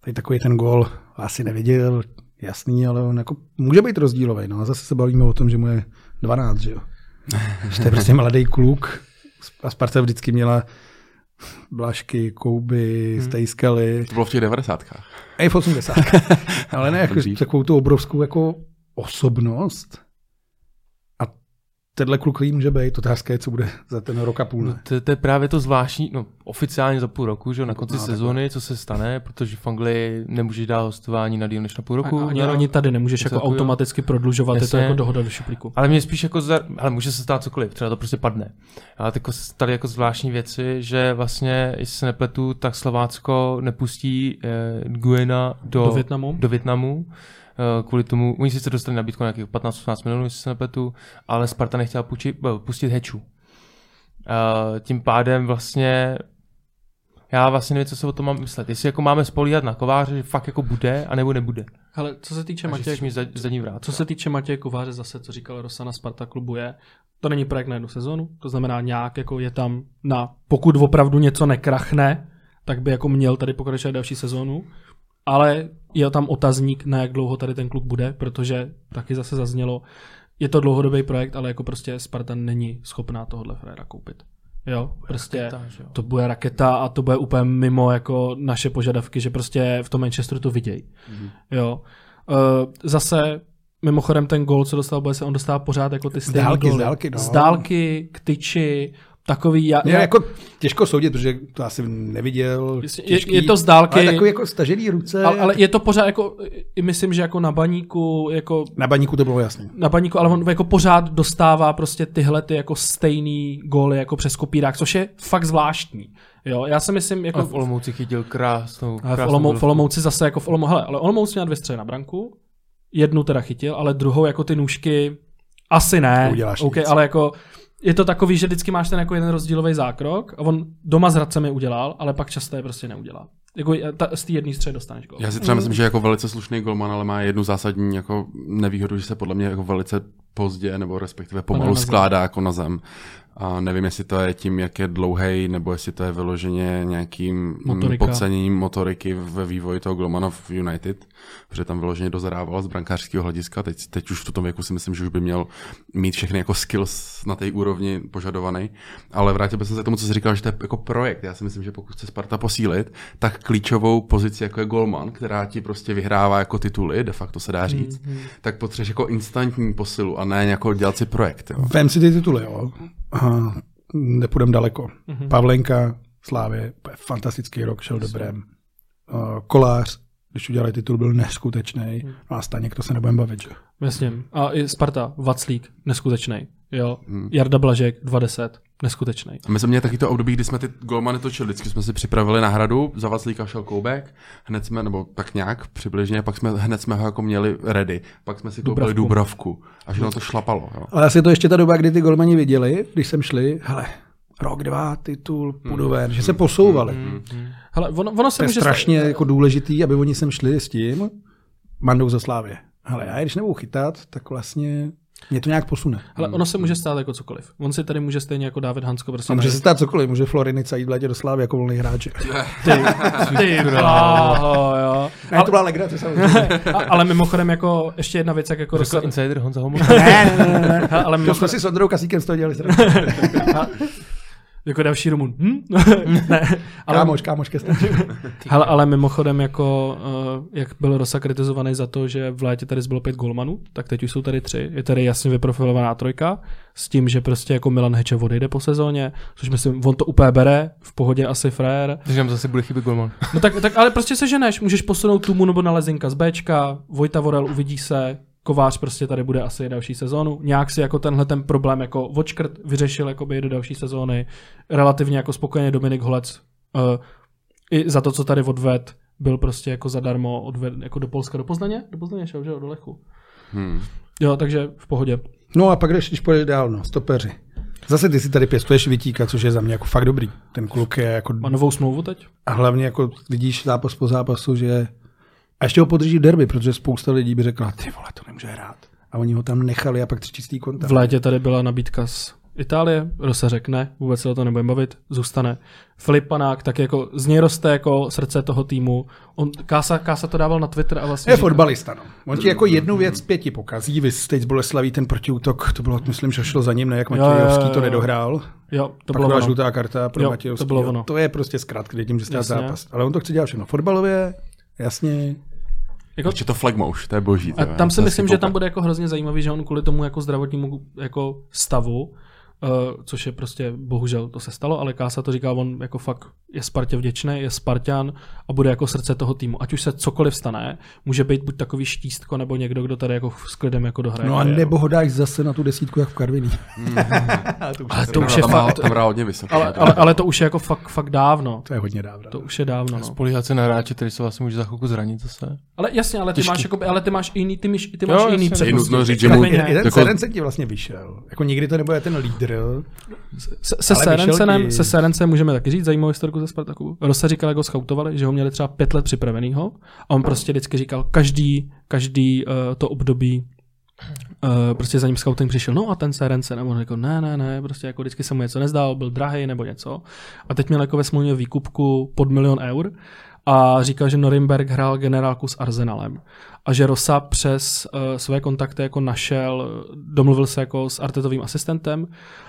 Tady takový ten gol asi neviděl, jasný, ale on jako může být rozdílový. No a zase se bavíme o tom, že mu je 12, že jo. Že to je prostě mladý kluk. A Sparta vždycky měla Blašky, Kouby, hmm. Stejskaly. To bylo v těch 90. I v 80. Ale ne jako takovou tu obrovskou jako osobnost. A tenhle kluk jí může být. Otázka je, co bude za ten rok a půl. No, to, to, je právě to zvláštní, no oficiálně za půl roku, že na konci No, no, takhle. sezóny, co se stane, protože v Anglii nemůžeš dát hostování na díl než na půl roku. Ani, na rok. ani tady nemůžeš jako takového. automaticky prodlužovat, je to Jasně. jako dohoda do šuplíku. Ale mě spíš jako, za, ale může se stát cokoliv, třeba to prostě padne. Ale tak tady jako zvláštní věci, že vlastně, jestli se nepletu, tak Slovácko nepustí eh, Guena do, Do Vietnamu? do Vietnamu. Eh, Kvůli tomu, oni sice dostali nabídku na nějakých 15-18 milionů, jestli se nepletu, ale Sparta nechtěla půjčit, eh, pustit Heču. Eh, Tím pádem vlastně já vlastně nevím, co se o tom mám myslet. Jestli jako máme spolíhat na kováře, že fakt jako bude, anebo nebude. Hele, co se týče Matěje, mi za- vrát. co se týče Matěje Kováře zase, co říkal Rosana Sparta klubu je, to není projekt na jednu sezónu, to znamená nějak jako je tam na, pokud opravdu něco nekrachne, tak by jako měl tady pokračovat další sezónu, ale je tam otazník, na jak dlouho tady ten klub bude, protože taky zase zaznělo, je to dlouhodobý projekt, ale jako prostě Sparta není schopná tohohle fréra koupit. Jo, prostě raketa, jo. to bude raketa a to bude úplně mimo jako naše požadavky, že prostě v tom Manchesteru to vidějí. Mm-hmm. Jo. Uh, zase mimochodem ten gol, co dostal Boje, se on dostává pořád jako ty stejné dálky, z dálky, no. Z dálky, k tyči, takový... Já, já, jako těžko soudit, protože to asi neviděl. je, je, to z dálky, Ale takový jako stažený ruce. ale, ale je to pořád jako, i myslím, že jako na baníku, jako Na baníku to bylo jasný. na baníku, ale on jako pořád dostává prostě tyhle ty jako stejný góly jako přes kopírák, což je fakt zvláštní. Jo, já si myslím, jako A v Olomouci chytil krásnou, Ale v, krásnou Olomou, v. Olomouci zase jako v Olomouci, hele, ale Olomouc měl dvě střely na branku, jednu teda chytil, ale druhou jako ty nůžky asi ne, Uděláš okay, nic. ale jako je to takový, že vždycky máš ten jako jeden rozdílový zákrok a on doma s Hradcem je udělal, ale pak často je prostě neudělá. Jako ta, z té jedné střely dostaneš gol. Já si třeba myslím, že jako velice slušný golman, ale má jednu zásadní jako nevýhodu, že se podle mě jako velice pozdě nebo respektive pomalu skládá jako na zem. A nevím, jestli to je tím, jak je dlouhý, nebo jestli to je vyloženě nějakým Motorika. podceněním motoriky ve vývoji toho golmana v United, protože tam vyloženě dozrával z brankářského hlediska. Teď, teď už v tom věku si myslím, že už by měl mít všechny jako skills na té úrovni požadovaný. Ale vrátil bych se k tomu, co jsi říkal, že to je jako projekt. Já si myslím, že pokud chce Sparta posílit, tak klíčovou pozici jako je golman, která ti prostě vyhrává jako tituly, de facto se dá říct, Mhm. tak potřebuješ jako instantní posilu a ne jako dělat si projekt. Jo. Vem si ty tituly, jo. Aha, nepůjdem daleko. Mm-hmm. Pavlenka, Slávě, fantastický rok, šel dobrém. Uh, kolář, když udělali titul, byl neskutečný. No a Staněk, to se nebudeme bavit, že? Jasně. A i Sparta, Vaclík, neskutečný. Jo. Hmm. Jarda Blažek, 20, neskutečný. A my jsme měli taky to období, kdy jsme ty golmany točili. Vždycky jsme si připravili na hradu, za Vaclíka šel Koubek, hned jsme, nebo tak nějak přibližně, pak jsme, hned jsme ho jako měli ready. Pak jsme si koupili Dubravku. Dubravku. A všechno to šlapalo. Jo. Ale asi je to ještě ta doba, kdy ty golmani viděli, když jsem šli, hele, rok, dva, titul, půjdu ven, že se posouvali. Hele, ono, ono se To je může strašně jako důležitý, aby oni sem šli s tím, mandou za Slávě. Hele, já když nebudou chytat, tak vlastně mě to nějak posune. Ale ono se může stát jako cokoliv. On si tady může stejně jako David Hansko prostě A může se stát cokoliv, může Florinica jít do Slávy jako volný hráč. Ty bláho, jo. Ne, to byla legrace samozřejmě. A, ale mimochodem jako ještě jedna věc, jak jako Řekl Rosa, insider Honza Homol. ne, ne, ne, ne. ale To jsme mimochodem, si s Ondrou Kasíkem z toho dělali. jako další Rumun. Hm? ne, ale, Kámoš, kámoš ke hele, ale mimochodem jako, uh, jak byl Rosa kritizovaný za to, že v létě tady zbylo pět golmanů, tak teď už jsou tady tři. Je tady jasně vyprofilovaná trojka s tím, že prostě jako Milan Hečev odejde po sezóně, což myslím, on to úplně bere, v pohodě asi frér. Takže nám zase bude chybět golman. No tak, tak ale prostě se ženeš, můžeš posunout Tumu nebo na Lezinka z Bčka, Vojta Vorel uvidí se, Kovář prostě tady bude asi další sezónu. Nějak si jako tenhle ten problém jako odškrt vyřešil jakoby do další sezóny. Relativně jako spokojeně Dominik Holec uh, i za to, co tady odved, byl prostě jako zadarmo odved jako do Polska, do Poznaně? Do Poznaně šel, že jo, do Lechu. Hmm. Jo, takže v pohodě. No a pak když, když půjdeš dál, no, stopeři. Zase ty si tady pěstuješ Vitíka, což je za mě jako fakt dobrý. Ten kluk je jako... Má novou smlouvu teď? A hlavně jako vidíš zápas po zápasu, že... A ještě ho podrží v derby, protože spousta lidí by řekla, ty vole, to nemůže hrát. A oni ho tam nechali a pak tři čistý konta. V létě tady byla nabídka z Itálie, Rosa řekne, vůbec se o to nebudeme bavit, zůstane. Filip Panák, tak jako z něj roste jako srdce toho týmu. On, Kása, Kása to dával na Twitter a vlastně Je říkal- fotbalista, no. On ti jako jednu věc pěti pokazí, vy teď z Boleslaví ten protiútok, to bylo, myslím, že šlo za ním, ne jak Jo, jo, Matějovský jo, to nedohrál. Jo, to Pak bylo byla ono. žlutá karta pro Jo, Matějovský. to bylo ono. To je prostě zkrat, kdy tím, že zápas. Ale on to chce dělat všechno fotbalově, jasně. Jako, Ještě to flagmouš, to je boží. a to je- tam si je myslím, že tam bude jako hrozně zajímavý, že on kvůli tomu jako zdravotnímu jako stavu, uh, což je prostě, bohužel to se stalo, ale Kása to říká, on jako fakt je Spartě vděčný, je Spartan a bude jako srdce toho týmu. Ať už se cokoliv stane, může být buď takový štístko, nebo někdo, kdo tady jako s klidem jako dohraje. No a nebo ho dáš zase na tu desítku jak v Karviní. Ale to už je tam, hrál, fakt, tam hodně vysoko. ale, ale, ale, to už je jako fakt, fakt dávno. To je hodně dávno. To už je dávno, no. Spolíhat se na hráče, který se vlastně může za chvilku zranit zase. Ale jasně, ale ty Těžký. máš, jako, ale ty máš jiný, ty, máš, ty Jo, máš jasně. jiný Je nutno říct, že Tak mu- ten Jako- ti vlastně vyšel. Jako nikdy to nebude ten lídr. Se, se, Serencenem, ti- se Serencem můžeme taky říct zajímavou historku ze Spartaku. Rosa říkal, jak ho schautovali, že ho měli třeba pět let připravenýho a on prostě vždycky říkal, každý, každý uh, to období Uh, prostě za ním scouting přišel, no a ten Serence, nebo on řekl, ne, ne, ne, prostě jako vždycky se mu něco nezdál, byl drahý nebo něco. A teď měl jako ve smluvě výkupku pod milion eur a říkal, že Norimberg hrál generálku s Arsenalem a že Rosa přes uh, své kontakty jako našel, domluvil se jako s Artetovým asistentem,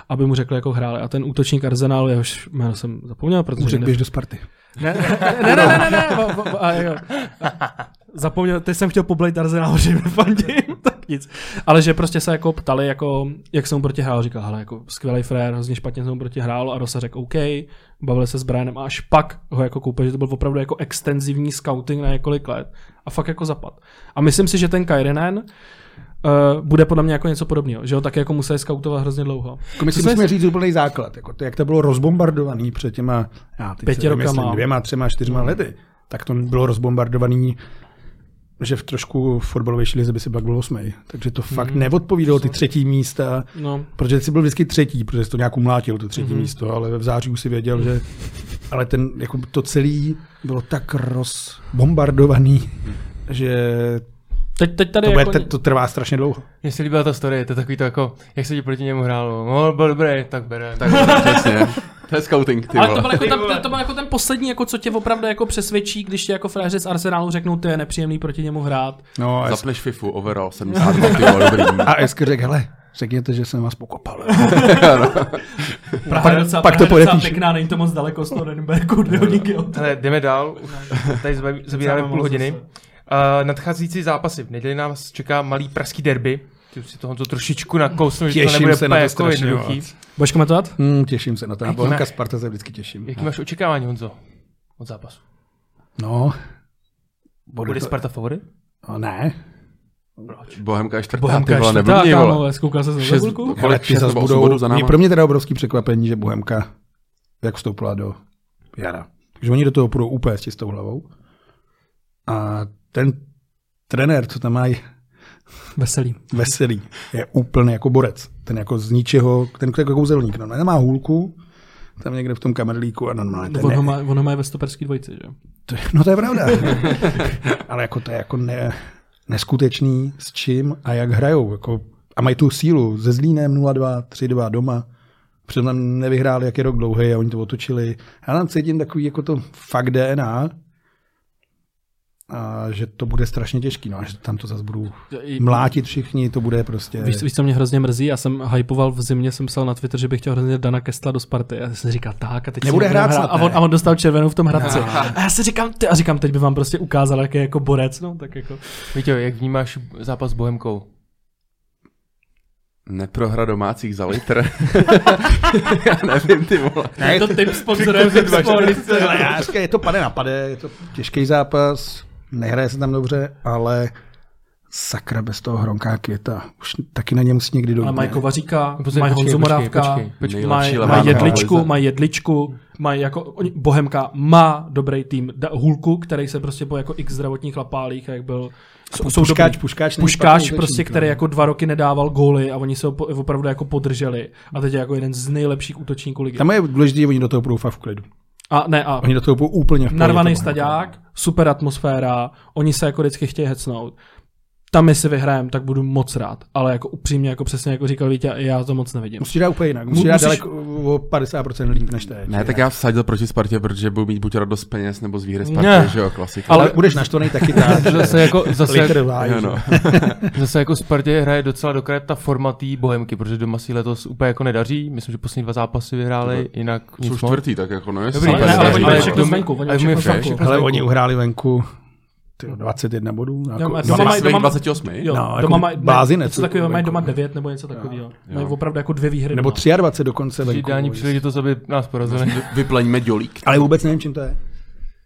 aby mu řekl, jako hráli. A ten útočník Arsenalu, jehož jméno jsem zapomněl, protože... Řekl běž do Sparty. ne, ne, ne, ne, ne, ne, ne, a, a, zapomněl, teď jsem chtěl poblejt Arsenal, že fandím, tak nic. Ale že prostě se jako ptali, jako, jak jsem mu proti hrál, říkal, hele, jako skvělý frér, hrozně špatně jsem mu proti hrál a Rosa řekl, OK, bavili se s Brianem a až pak ho jako koupil, že to byl opravdu jako extenzivní scouting na několik let a fakt jako zapad. A myslím si, že ten Kairinen Uh, bude podle mě jako něco podobného, že ho tak jako museli scoutovat hrozně dlouho. Jako my si musíme jsi- říct úplný základ. Jako to, jak to bylo rozbombardovaný před těma já, teď Pěti rokama. dvěma, třema, čtyřma lety, tak to bylo rozbombardovaný že v trošku fotbalovější lize by si pak byl osmý. Takže to fakt neodpovídalo ty třetí místa, No, protože jsi byl vždycky třetí, protože jsi to nějak umlátil, to třetí Mhm. místo, ale v září už si věděl, že ale ten, jako to celé bylo tak rozbombardovaný, že teď, teď tady to, bude, jako... to trvá strašně dlouho. Mně se líbila ta story, to je takový to jako, jak se ti proti němu hrálo. No, byl dobrý, tak bere. Tak, Přesně. To je scouting, ty Ale to vole. byl, jako ten, vole. to byl jako ten poslední, jako co tě opravdu jako přesvědčí, když ti jako fréři z Arsenálu řeknou, ty je nepříjemný proti němu hrát. No, a, Zapleš FIFU, overall, 72, ty vole, dobrý. a Esker řekl, hele, řekněte, že jsem vás pokopal. Praha pak- je docela, pak to podepíš. pěkná, není to moc daleko z toho Nürnbergu, dvě hodinky od Ale jdeme dál, tady zabíráme půl hodiny. Uh, nadcházející zápasy. V neděli nás čeká malý pražský derby. Ty už si toho to trošičku nakousnu, že to nebude se na to jako jednoduchý. Budeš komentovat? Hmm, těším se na to. Na Jaký Bohemka má- Sparta se vždycky těším. Jaký máš očekávání, Honzo, od zápasu? No, bude Bude to... Sparta favorit? No, ne, Bohemka je čtvrtá, Bohemka ty je vole, čtvrtá, neblbni, kámo, vole. ale zkoukal se za Šest- chvilku? kolik? šest osm budou... bodů za náma? Pro mě teda obrovský překvapení, že Bohemka jak vstoupila do jara. Takže oni do toho půjdou úplně s čistou hlavou. A ten trenér, co tam mají, Veselý. veselý, je úplně jako borec. Ten jako z ničeho, ten jako kouzelník. No, nemá hůlku, tam někde v tom kamerlíku a normálně. No, ten on, ne, ho má, on ho má ve stoperský dvojici, že? to, je- no to je pravda. Ale jako to je jako ne, neskutečný s čím a jak hrajou. Jako, a mají tu sílu se Zlínem 0-2, 3-2 doma. Přitom nevyhráli, jak je rok dlouhý a oni to otočili. Já tam cítím takový jako to fakt DNA, a že to bude strašně těžký, no, a že tam to zase budou mlátit všichni, to bude prostě... Víš, víš, co mě hrozně mrzí? Já jsem hypoval v zimě, jsem psal na Twitter, že bych chtěl hrozně Dana Kestla do Sparty. A já jsem říkal, tak a teď si Nebude hrát snad, A on, a on dostal červenou v tom Hradci. A já si říkám, ty, a říkám, teď by vám prostě ukázal, jak je jako borec, no, tak jako. Víte, jak vnímáš zápas s Bohemkou? Neprohra domácích za litr. Já nevím, ty vole. Ne, Je to typ sponzorem Ale já říkám, je to pade na pade, je to těžký zápas, nehraje se tam dobře, ale sakra bez toho Hronká Květa. Už taky na něm musí někdy dojít. Ale mají? Kovaříka, mají Honzu Morávka, mají maj jedličku, mají jedličku, mají jako, oni, Bohemka má dobrý tým, da, Hulku, který se prostě po jako x zdravotních lapálích, jak byl, jsou, jsou Puškáč, dobrý. puškáč, Puškáč prostě, útočník, který no. jako dva roky nedával góly a oni se ho po- opravdu jako podrželi. A teď je jako jeden z nejlepších útočníků ligy. Tam je důležité, že oni do toho budou v klidu. A ne, a Oni do toho úplně v narvaný staďák, super atmosféra, oni se jako vždycky chtějí hecnout. Tam, jestli vyhrajeme, tak budu moc rád. Ale jako upřímně, jako přesně jako říkal Vítě, já to moc nevidím. Musíš dát úplně jinak. Musíš Mu- dát daleko o 50% líp než teď. Ne, tak já vsadil proti Spartě, protože budu mít buď radost peněz, nebo z výhry Sparty, Ne. že jo, klasika. Ale budeš naštvaný taky tak. Zase jako, zase, jak, že? no. zase jako Spartě hraje docela do ta forma té Bohemky, protože doma si letos úplně jako nedaří. Myslím, že poslední dva zápasy vyhráli, jinak nic Jsou čtvrtý, tak jako no, jestli Dobrý, ne, ale ale ale Ale oni uhráli venku ty, 21 bodů. Jo, Jako, a Doma Doma mají doma- 28. Jo, No, doma jako mají, blázinec, něco takového, mají doma 9 nebo něco takového. Mají opravdu jako dvě výhry. nebo doma. 23 dokonce venku. Ideální příležitost, aby nás porazili. Vypleňme dělík. Ale vůbec nevím, čím to je.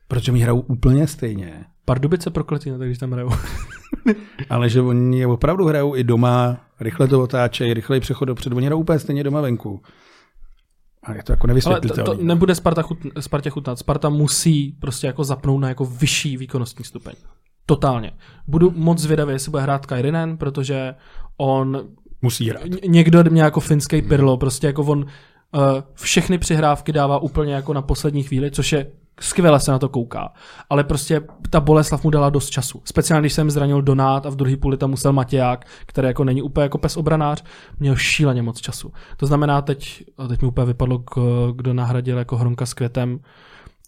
Protože mi hrajou úplně stejně. Pardubice prokletí, no, tak když tam hrajou. Ale že oni opravdu hrajou i doma, rychle to otáčejí, rychlej přechod dopředu. Oni hrajou úplně stejně doma venku. A je to jako Ale to, nevysvětlitelné. to nebude Sparta chut, Spartě chutnat. Sparta musí prostě jako zapnout na jako vyšší výkonnostní stupeň. Totálně. Budu moc zvědavý, jestli bude hrát Kairinen, protože on Musí hrát. Ně- někdo mě jako finský pirlo, prostě jako on uh, všechny přihrávky dává úplně jako na poslední chvíli, což je skvěle se na to kouká. Ale prostě ta Boleslav mu dala dost času. Speciálně když jsem zranil Donát a v druhé půli tam musel Matěják, který jako není úplně jako pes obranář, měl šíleně moc času. To znamená teď, a teď mi úplně vypadlo, kdo nahradil jako Hronka s Květem,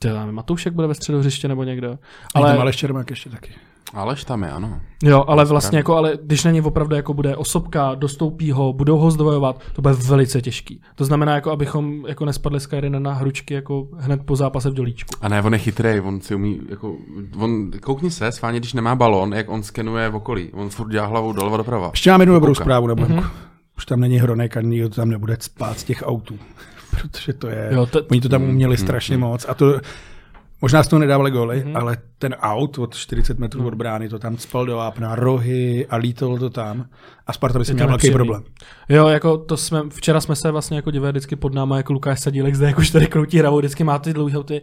nevím, Matoušek bude ve středu hřiště nebo někdo. Ale... Ale, Aleš Čermák ještě taky. Aleš tam je, ano. jo, ale vlastně jako, ale když na něj opravdu jako bude osobka, dostoupí ho, budou ho zdvojovat, to bude velice těžký. To znamená, jako abychom jako nespadli z Kyrina na hručky jako hned po zápase v dolíčku. A ne, on je chytrý, on si umí, jako, on, koukni se, sválně, když nemá balón, jak on skenuje v okolí. On furt dělá hlavou doleva doprava. Ještě mám jednu dobrou zprávu na Mhm. banku. Už tam není Hronek a nikdo tam nebude spát z těch autů. Protože to je... Jo, to- Oni to tam uměli strašně moc. A to... Možná z toho nedávali góly, Mhm. ale ten aut od 40 metrů od brány to tam spal do vápna, rohy a lítalo to tam. A Sparta by si Je měl velký nepříjemný. problém. Jo, jako to jsme, včera jsme se vlastně jako divili vždycky pod náma, jako Lukáš Sadílek zde jako tady kroutí hravou, vždycky má ty dlouhé auty.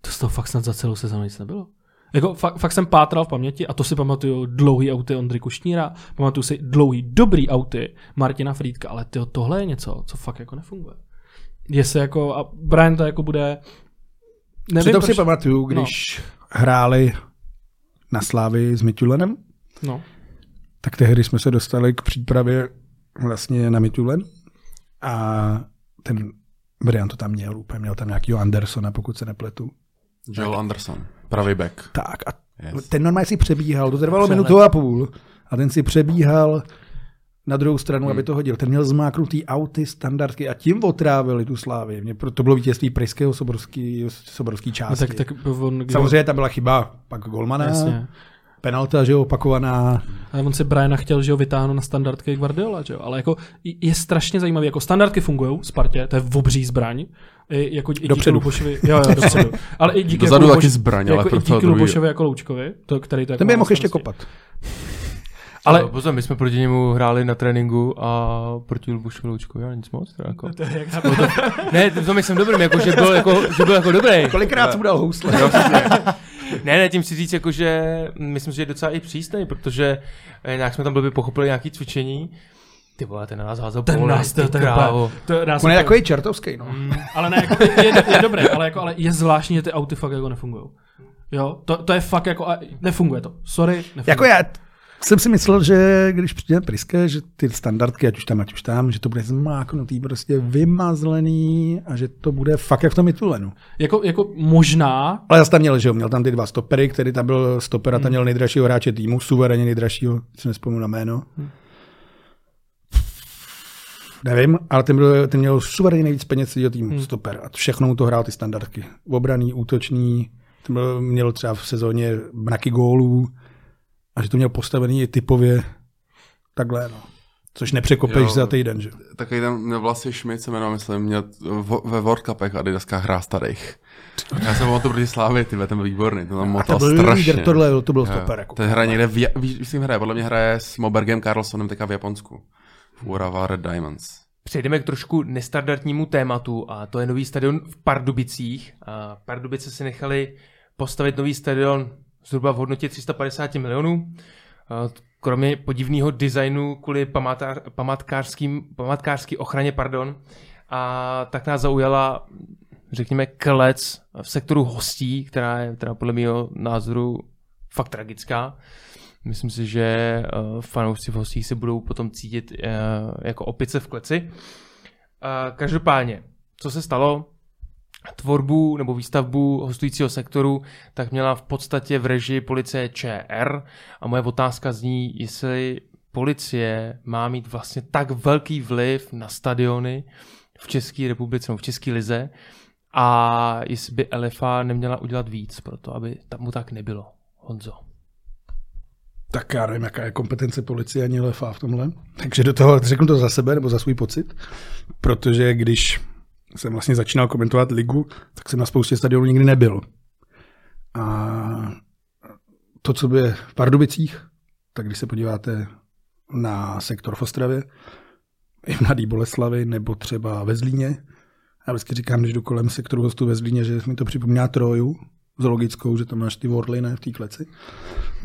To z toho fakt snad za celou sezónu nic nebylo. Jako fakt, fakt, jsem pátral v paměti a to si pamatuju dlouhý auty Ondry Kušníra, pamatuju si dlouhý dobrý auty Martina Frýdka, ale tyjo, tohle je něco, co fakt jako nefunguje. Jestli jako, a Brian to jako bude, nevím Přitom si proč, pamatuju, když hráli na Slávy s Mitulenem, no, tak tehdy jsme se dostali k přípravě vlastně na Mitulen a ten Brian to tam měl úplně, měl tam nějakýho Andersona, pokud se nepletu. Joel Anderson, pravý back. Tak a Yes. ten normálně si přebíhal, to trvalo Přehled. minutu a půl a ten si přebíhal na druhou stranu, hmm. aby to hodil. Ten měl zmáknutý auty, standardky a tím otrávili tu slávy. Mě pro- to bylo vítězství Prejského soborský, soborský no části. tak, tak on, kdy- Samozřejmě tam byla chyba pak Golmana, Jasně. penalta, že jo, opakovaná. Ale on si Briana chtěl, že ho vytáhnout na standardky Guardiola, že jo? Ale jako je strašně zajímavý, jako standardky fungují Spartě, to je obří zbraň. I, jako, i díky Dopředu. Lubošovi, jo, jo, dopředu. Ale i díky, Dozadu jako taky Luboš- zbraň, ale jako, pro i díky. Lubošovi jako Loučkovi, to, který to jako Ten by mohl na ještě starosti. kopat. Ale- Ale pozor, my jsme proti němu hráli na tréninku a proti Lubošu Loučkovi, ale nic moc. Teda jako. To je jak Ne, to myslím dobrým, jako, že, byl, jako, že byl jako dobrý. Kolikrát mu dal housle? Ne, ne, tím si říct, jako, že myslím, že je docela i přísný, protože eh, nějak jsme tam blbě pochopili nějaké cvičení. Ty vole, ten na nás házel ten pole, nás, to, ty to, je krávo. to, nás On je jako i čertovský, no. Ale ne, jako, je, je, dobré, ale, jako, ale je zvláštní, že ty auty fakt jako nefungují. Jo, to, to je fakt jako, nefunguje to. Sorry, nefunguje. Jako já jsem si myslel, že když přijde Priske, že ty standardky, ať už tam, ať už tam, že to bude zmáknutý, prostě vymazlený a že to bude fakt jak v tom Mitulenu. Jako, jako možná, Ale zase tam měl, že jo, měl tam ty dva stopery, který tam byl stoper a tam měl nejdražšího hráče týmu, suverénně nejdražšího, si nespomenu na jméno. Nevím, ale ten, byl, ten měl suverénně nejvíc peněz celého týmu, hmm. stoper. A všechno mu to hrál ty standardky. Obraný, útočný, ten byl, měl třeba v sezóně mraky gólů a že to měl postavený i typově takhle, no. Což nepřekopeš Jo. za týden, že? Takový ten měl vlastně Schmidt se jmenoval, myslím, měl v- ve World Cupech Adidaskách hrá starých. Já jsem o to proti Slávě, ty ten byl výborný, to tam A to motal byl strašně. líder, tohle, to byl stoper. Jako. Ten hraje někde, v, víš, s hraje, podle mě hraje s Mobergem Carlsonem teďka v Japonsku. V Urawa Red Diamonds. Přejdeme k trošku nestandardnímu tématu a to je nový stadion v Pardubicích. A Pardubice si nechali postavit nový stadion zhruba v hodnotě 350 milionů. Kromě podivného designu kvůli památkářský ochraně, pardon, a tak nás zaujala, řekněme, klec v sektoru hostí, která je teda podle mého názoru fakt tragická. Myslím si, že uh, fanoušci v hostích se budou potom cítit uh, jako opice v kleci. Každopádně, co se stalo? Tvorbu nebo výstavbu hostujícího sektoru tak měla v podstatě v režii policie ČR a moje otázka zní, jestli policie má mít vlastně tak velký vliv na stadiony v České republice nebo v České lize a jestli by LFA neměla udělat víc pro to, aby tam mu tak nebylo. Honzo. tak já nevím, jaká je kompetence policie ani LFA v tomhle. Takže do toho řeknu to za sebe nebo za svůj pocit, protože když jsem vlastně začínal komentovat ligu, tak jsem na spoustě stadionů nikdy nebyl. A to, co by v Pardubicích, tak když se podíváte na sektor v Ostravě, i v Mladý Boleslavi, nebo třeba ve Zlíně, já vždycky říkám, když jdu kolem sektoru hostů ve Zlíně, že mi to připomíná Troju, zoologickou, že tam máš ty orly ne, v té kleci.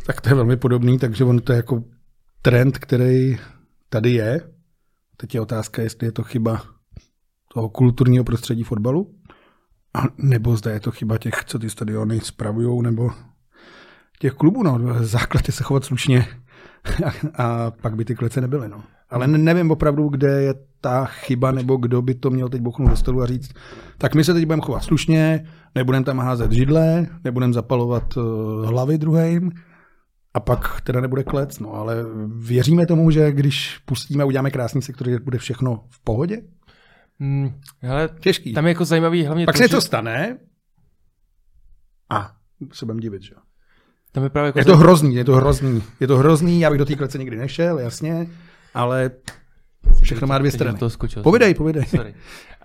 Tak to je velmi podobný, takže on to je jako trend, který tady je. Teď je otázka, jestli je to chyba toho kulturního prostředí fotbalu, a nebo zda je to chyba těch, co ty stadiony spravují, nebo těch klubů. No. Základ je se chovat slušně a, a pak by ty klece nebyly. No. Ale ne, nevím opravdu, kde je ta chyba, nebo kdo by to měl teď bouchnout do stolu a říct, tak my se teď budeme chovat slušně, nebudeme tam házet židle, nebudeme zapalovat uh, hlavy druhým, a pak teda nebude klec, no ale věříme tomu, že když pustíme a uděláme krásný sektor, že bude všechno v pohodě? Hmm, hele, Těžký. tam je jako zajímavý hlavně Pak to, se že, to stane a se budeme divit, že tam je právě jako Je to hrozný, je to hrozný. Je to hrozný, já bych do té klece nikdy nešel, jasně, ale všechno má dvě strany. toho skočil. Povidej, povidej. Sorry.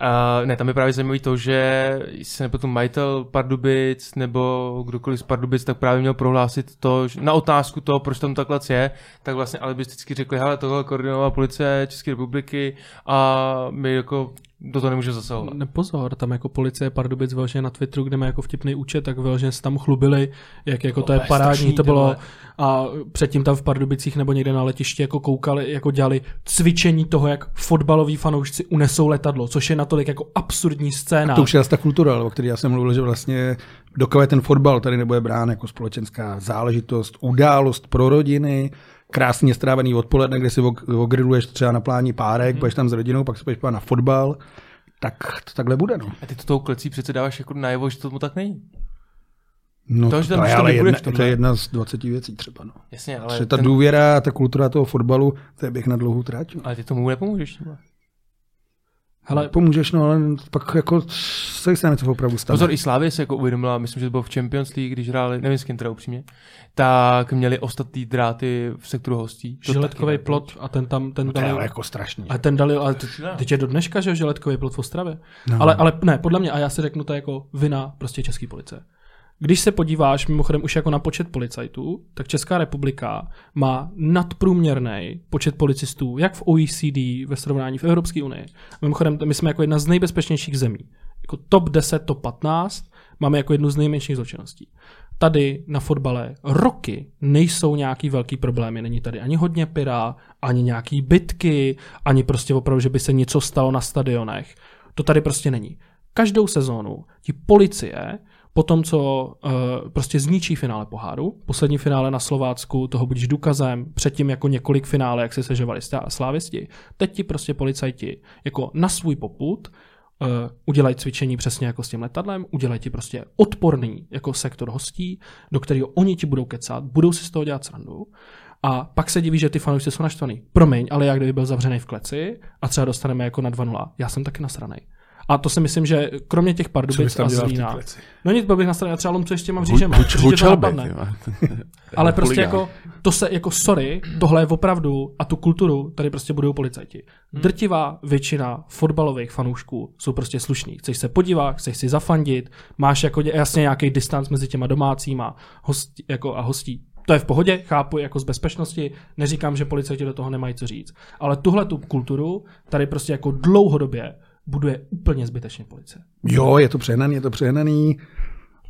Uh, ne, tam je právě zajímavý to, že se nebo majitel Pardubic nebo kdokoliv z Pardubic, tak právě měl prohlásit to, že na otázku toho, proč tam takhle je, tak vlastně alibisticky řekli, hele, tohle koordinovala policie České republiky a my jako do toho nemůžeme zasahovat. Nepozor, tam jako policie Pardubic vyloženě na Twitteru, kde má jako vtipný účet, tak vyloženě se tam chlubili, jak jako to je parádní, to bylo. A předtím tam v Pardubicích nebo někde na letišti jako koukali, jako dělali cvičení toho, jak fotbaloví fanoušci unesou letadlo, což je natolik jako absurdní scéna. To už je asi ta kultura, o které já jsem mluvil, že vlastně dokud ten fotbal tady nebude brán jako společenská záležitost, událost pro rodiny, krásně strávený odpoledne, kde si ogriluješ třeba na pláni párek, budeš tam s rodinou, pak se budeš na fotbal, tak to takhle bude. No, A ty to tou klecí přece dáváš jako najevo, že tomu tak není. no To, že tam je to ale jedna, to je jedna z 20 věcí třeba. No. Jasně, ale, ta ten, důvěra a ta kultura toho fotbalu, to je běh na dlouhou tráť. ale ty tomu nepomůžeš. tímhle. Hele, Pomůžeš, no ale pak jako se stane, co opravdu stane. Pozor, i Slávě se jako uvědomila, myslím, že to bylo v Champions League, když hráli, nevím s kým teda upřímně, tak měli ostatní dráty v sektoru hostí. Žiletkový plot a ten tam, ten to je dali, ale jako strašný. a ten dali, ale No. teď je do dneška, že jo, žiletkový plot v Ostravě. No. Ale, ale ne, podle mě, a já si řeknu, to je jako vina prostě české policie. Když se podíváš mimochodem už jako na počet policajtů, tak Česká republika má nadprůměrný počet policistů, jak v OECD, ve srovnání v Evropské unii. Mimochodem, my jsme jako jedna z nejbezpečnějších zemí. Jako top 10, top 15 máme jako jednu z nejmenších zločinností. Tady na fotbale roky nejsou nějaký velký problémy. Není tady ani hodně pyra, ani nějaký bitky, ani prostě opravdu, že by se něco stalo na stadionech. To tady prostě není. Každou sezónu ti policie po tom, co uh, prostě zničí finále poháru, poslední finále na Slovácku, toho budíš důkazem, předtím jako několik finále, jak se sežovali slávisti, teď ti prostě policajti jako na svůj poput uh, udělají cvičení přesně jako s tím letadlem, udělají ti prostě odporný jako sektor hostí, do kterého oni ti budou kecat, budou si z toho dělat srandu a pak se diví, že ty fanoušci jsou naštvaný. Promiň, ale já kdyby byl zavřený v kleci a třeba dostaneme jako na 2-0, já jsem taky nasranej. A to si myslím, že kromě těch Pardubic a Zlína, no nic, byl bych nasranej, já třeba lomcu ještě mám řížema, Huč- Hučel by, napadne. jo. Ale prostě jako, to se jako sorry, tohle je opravdu a tu kulturu tady prostě budou policajti. Drtivá většina fotbalových fanoušků jsou prostě slušní. Chceš se podívat, chceš si zafandit, máš jako ně- jasně nějaký distanc mezi těma domácíma hostí, jako a hostí. To je v pohodě, chápu jako z bezpečnosti, neříkám, že policajti do toho nemají co říct. Ale tuhle tu kulturu tady prostě jako dlouhodobě buduje úplně zbytečně policie. Jo, je to přehnaný, je to přehnaný.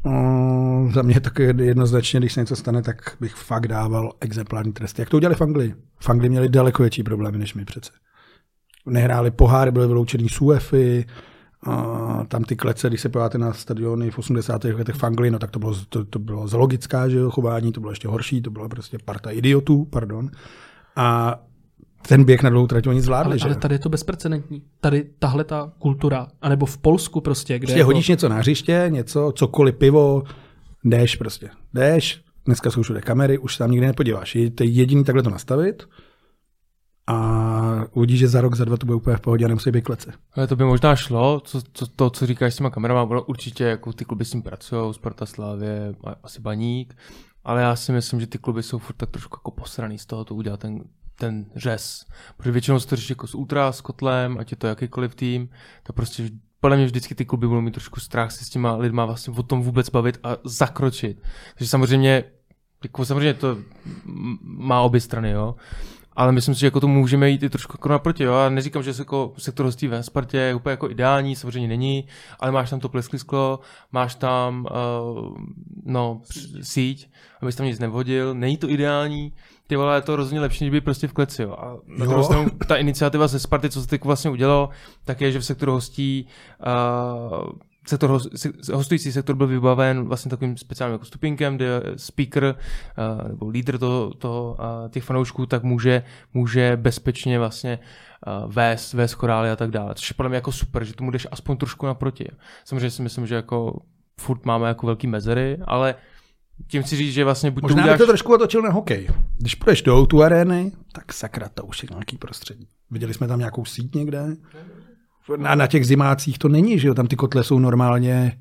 O, za mě taky jednoznačně, když se něco stane, tak bych fakt dával exemplární tresty. Jak to udělali v Anglii? V Anglii měli daleko větší problémy než my přece. Nehráli poháry, byly vyloučený z UEFI, a tam ty klece, když se podíváte na stadiony v 80. letech v Anglii, no tak to bylo, to, to bylo zoologická že jo, chování, to bylo ještě horší, to byla prostě parta idiotů, pardon. A ten běh na dlouhou trať oni zvládli, Ale, že ale tady je to bezprecedentní. Tady tahle ta kultura, anebo v Polsku prostě, kde Prostě jako, hodíš něco na hřiště, něco, cokoliv, pivo, jdeš prostě. Jdeš, dneska jsou všude kamery, už se tam nikdy nepodíváš. Je to jediný takhle to nastavit a uvidíš, že za rok, za dva to bude úplně v pohodě a nemusí být klece. Ale to by možná šlo, co, co, to, co říkáš s těma kamerama, ono určitě jako ty kluby s tím pracují, Sparta Slávě, asi Baník, ale já si myslím, že ty kluby jsou furt tak trošku jako posraný z toho to udělat ten, ten řez. Protože většinou se to řeší jako s Ultra, s Kotlem, ať je to jakýkoliv tým, to prostě podle mě vždycky ty kluby budou mít trošku strach se s těma lidma vlastně o tom vůbec bavit a zakročit. Takže samozřejmě, jako samozřejmě to má obě strany, jo. Ale myslím si, že jako to můžeme jít i trošku jako naproti. Jo? Já neříkám, že se jako sektor hostí ve Spartě je úplně jako ideální, samozřejmě není, ale máš tam to plesklý sklo, máš tam uh, no, síť, abys tam nic nevhodil, není to ideální, ty vole, je to rozhodně lepší, než by prostě v kleci. Jo. A na druhou stranu, ta iniciativa ze Sparty, co se teď vlastně udělalo, tak je, že v sektoru hostí uh, sektor, host- se- hostující sektor byl vybaven vlastně takovým speciálním jako stupinkem, kde speaker uh, nebo lídr toho, toho, uh, těch fanoušků tak může, může bezpečně vlastně uh, vést, vést chorály a tak dále. Což je podle mě jako super, že tomu jdeš aspoň trošku naproti. Samozřejmě si myslím, že jako furt máme jako velký mezery, ale tím chci říct, že vlastně buď Možná to uděláš... to trošku otočil na hokej. Když půjdeš do tu arény, tak sakra, to už je nějaký prostředí. Viděli jsme tam nějakou síť někde? Na, na těch zimácích to není, že jo? Tam ty kotle jsou normálně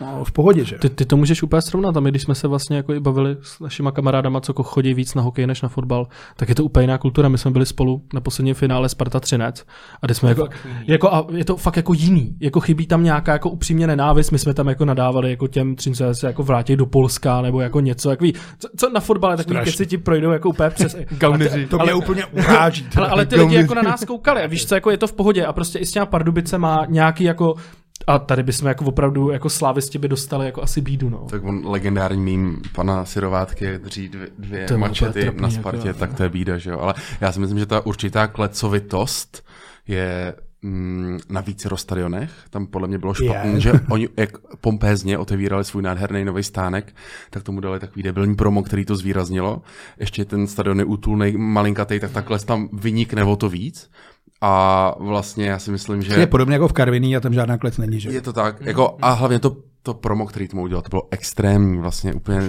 no, v pohodě, že? Ty, ty to můžeš úplně srovnat. Tam, i když jsme se vlastně jako i bavili s našima kamarádama, co jako chodí víc na hokej než na fotbal, tak je to úplně jiná kultura. My jsme byli spolu na posledním finále Sparta Třinec a jsme jako, jako, a je to fakt jako jiný. Jako chybí tam nějaká jako upřímně nenávist. My jsme tam jako nadávali jako těm Třince se jako vrátí do Polska nebo jako něco. Jako ví, co, co, na fotbale takový keci ti projdou jako úplně přes. Gauneři. To mě ale, úplně uráží. Ale, ale ty lidi jako na nás koukali a víš co, jako je to v pohodě a prostě i s těma Pardubice má nějaký jako a tady bychom jako opravdu jako slávisti by dostali jako asi bídu, no. Tak on legendární mým pana Syrovátky, jak drží dvě, dvě To mačety trapný, na jako Spartě, jo. tak to je bída, že jo. Ale já si myslím, že ta určitá klecovitost je mm, na více stadionech. Tam podle mě bylo špatný, Je. že oni jak pompézně otevírali svůj nádherný nový stánek, tak tomu dali takový debilní promo, který to zvýraznilo. Ještě ten stadion je útulný, malinkatej, tak takhle tam vynikne o to víc. A vlastně já si myslím, že... Je podobně jako v Karviní a tam žádná klec není, že? Je to tak. Jako, a hlavně to, to promo, který tomu udělal, to bylo extrémní, vlastně úplně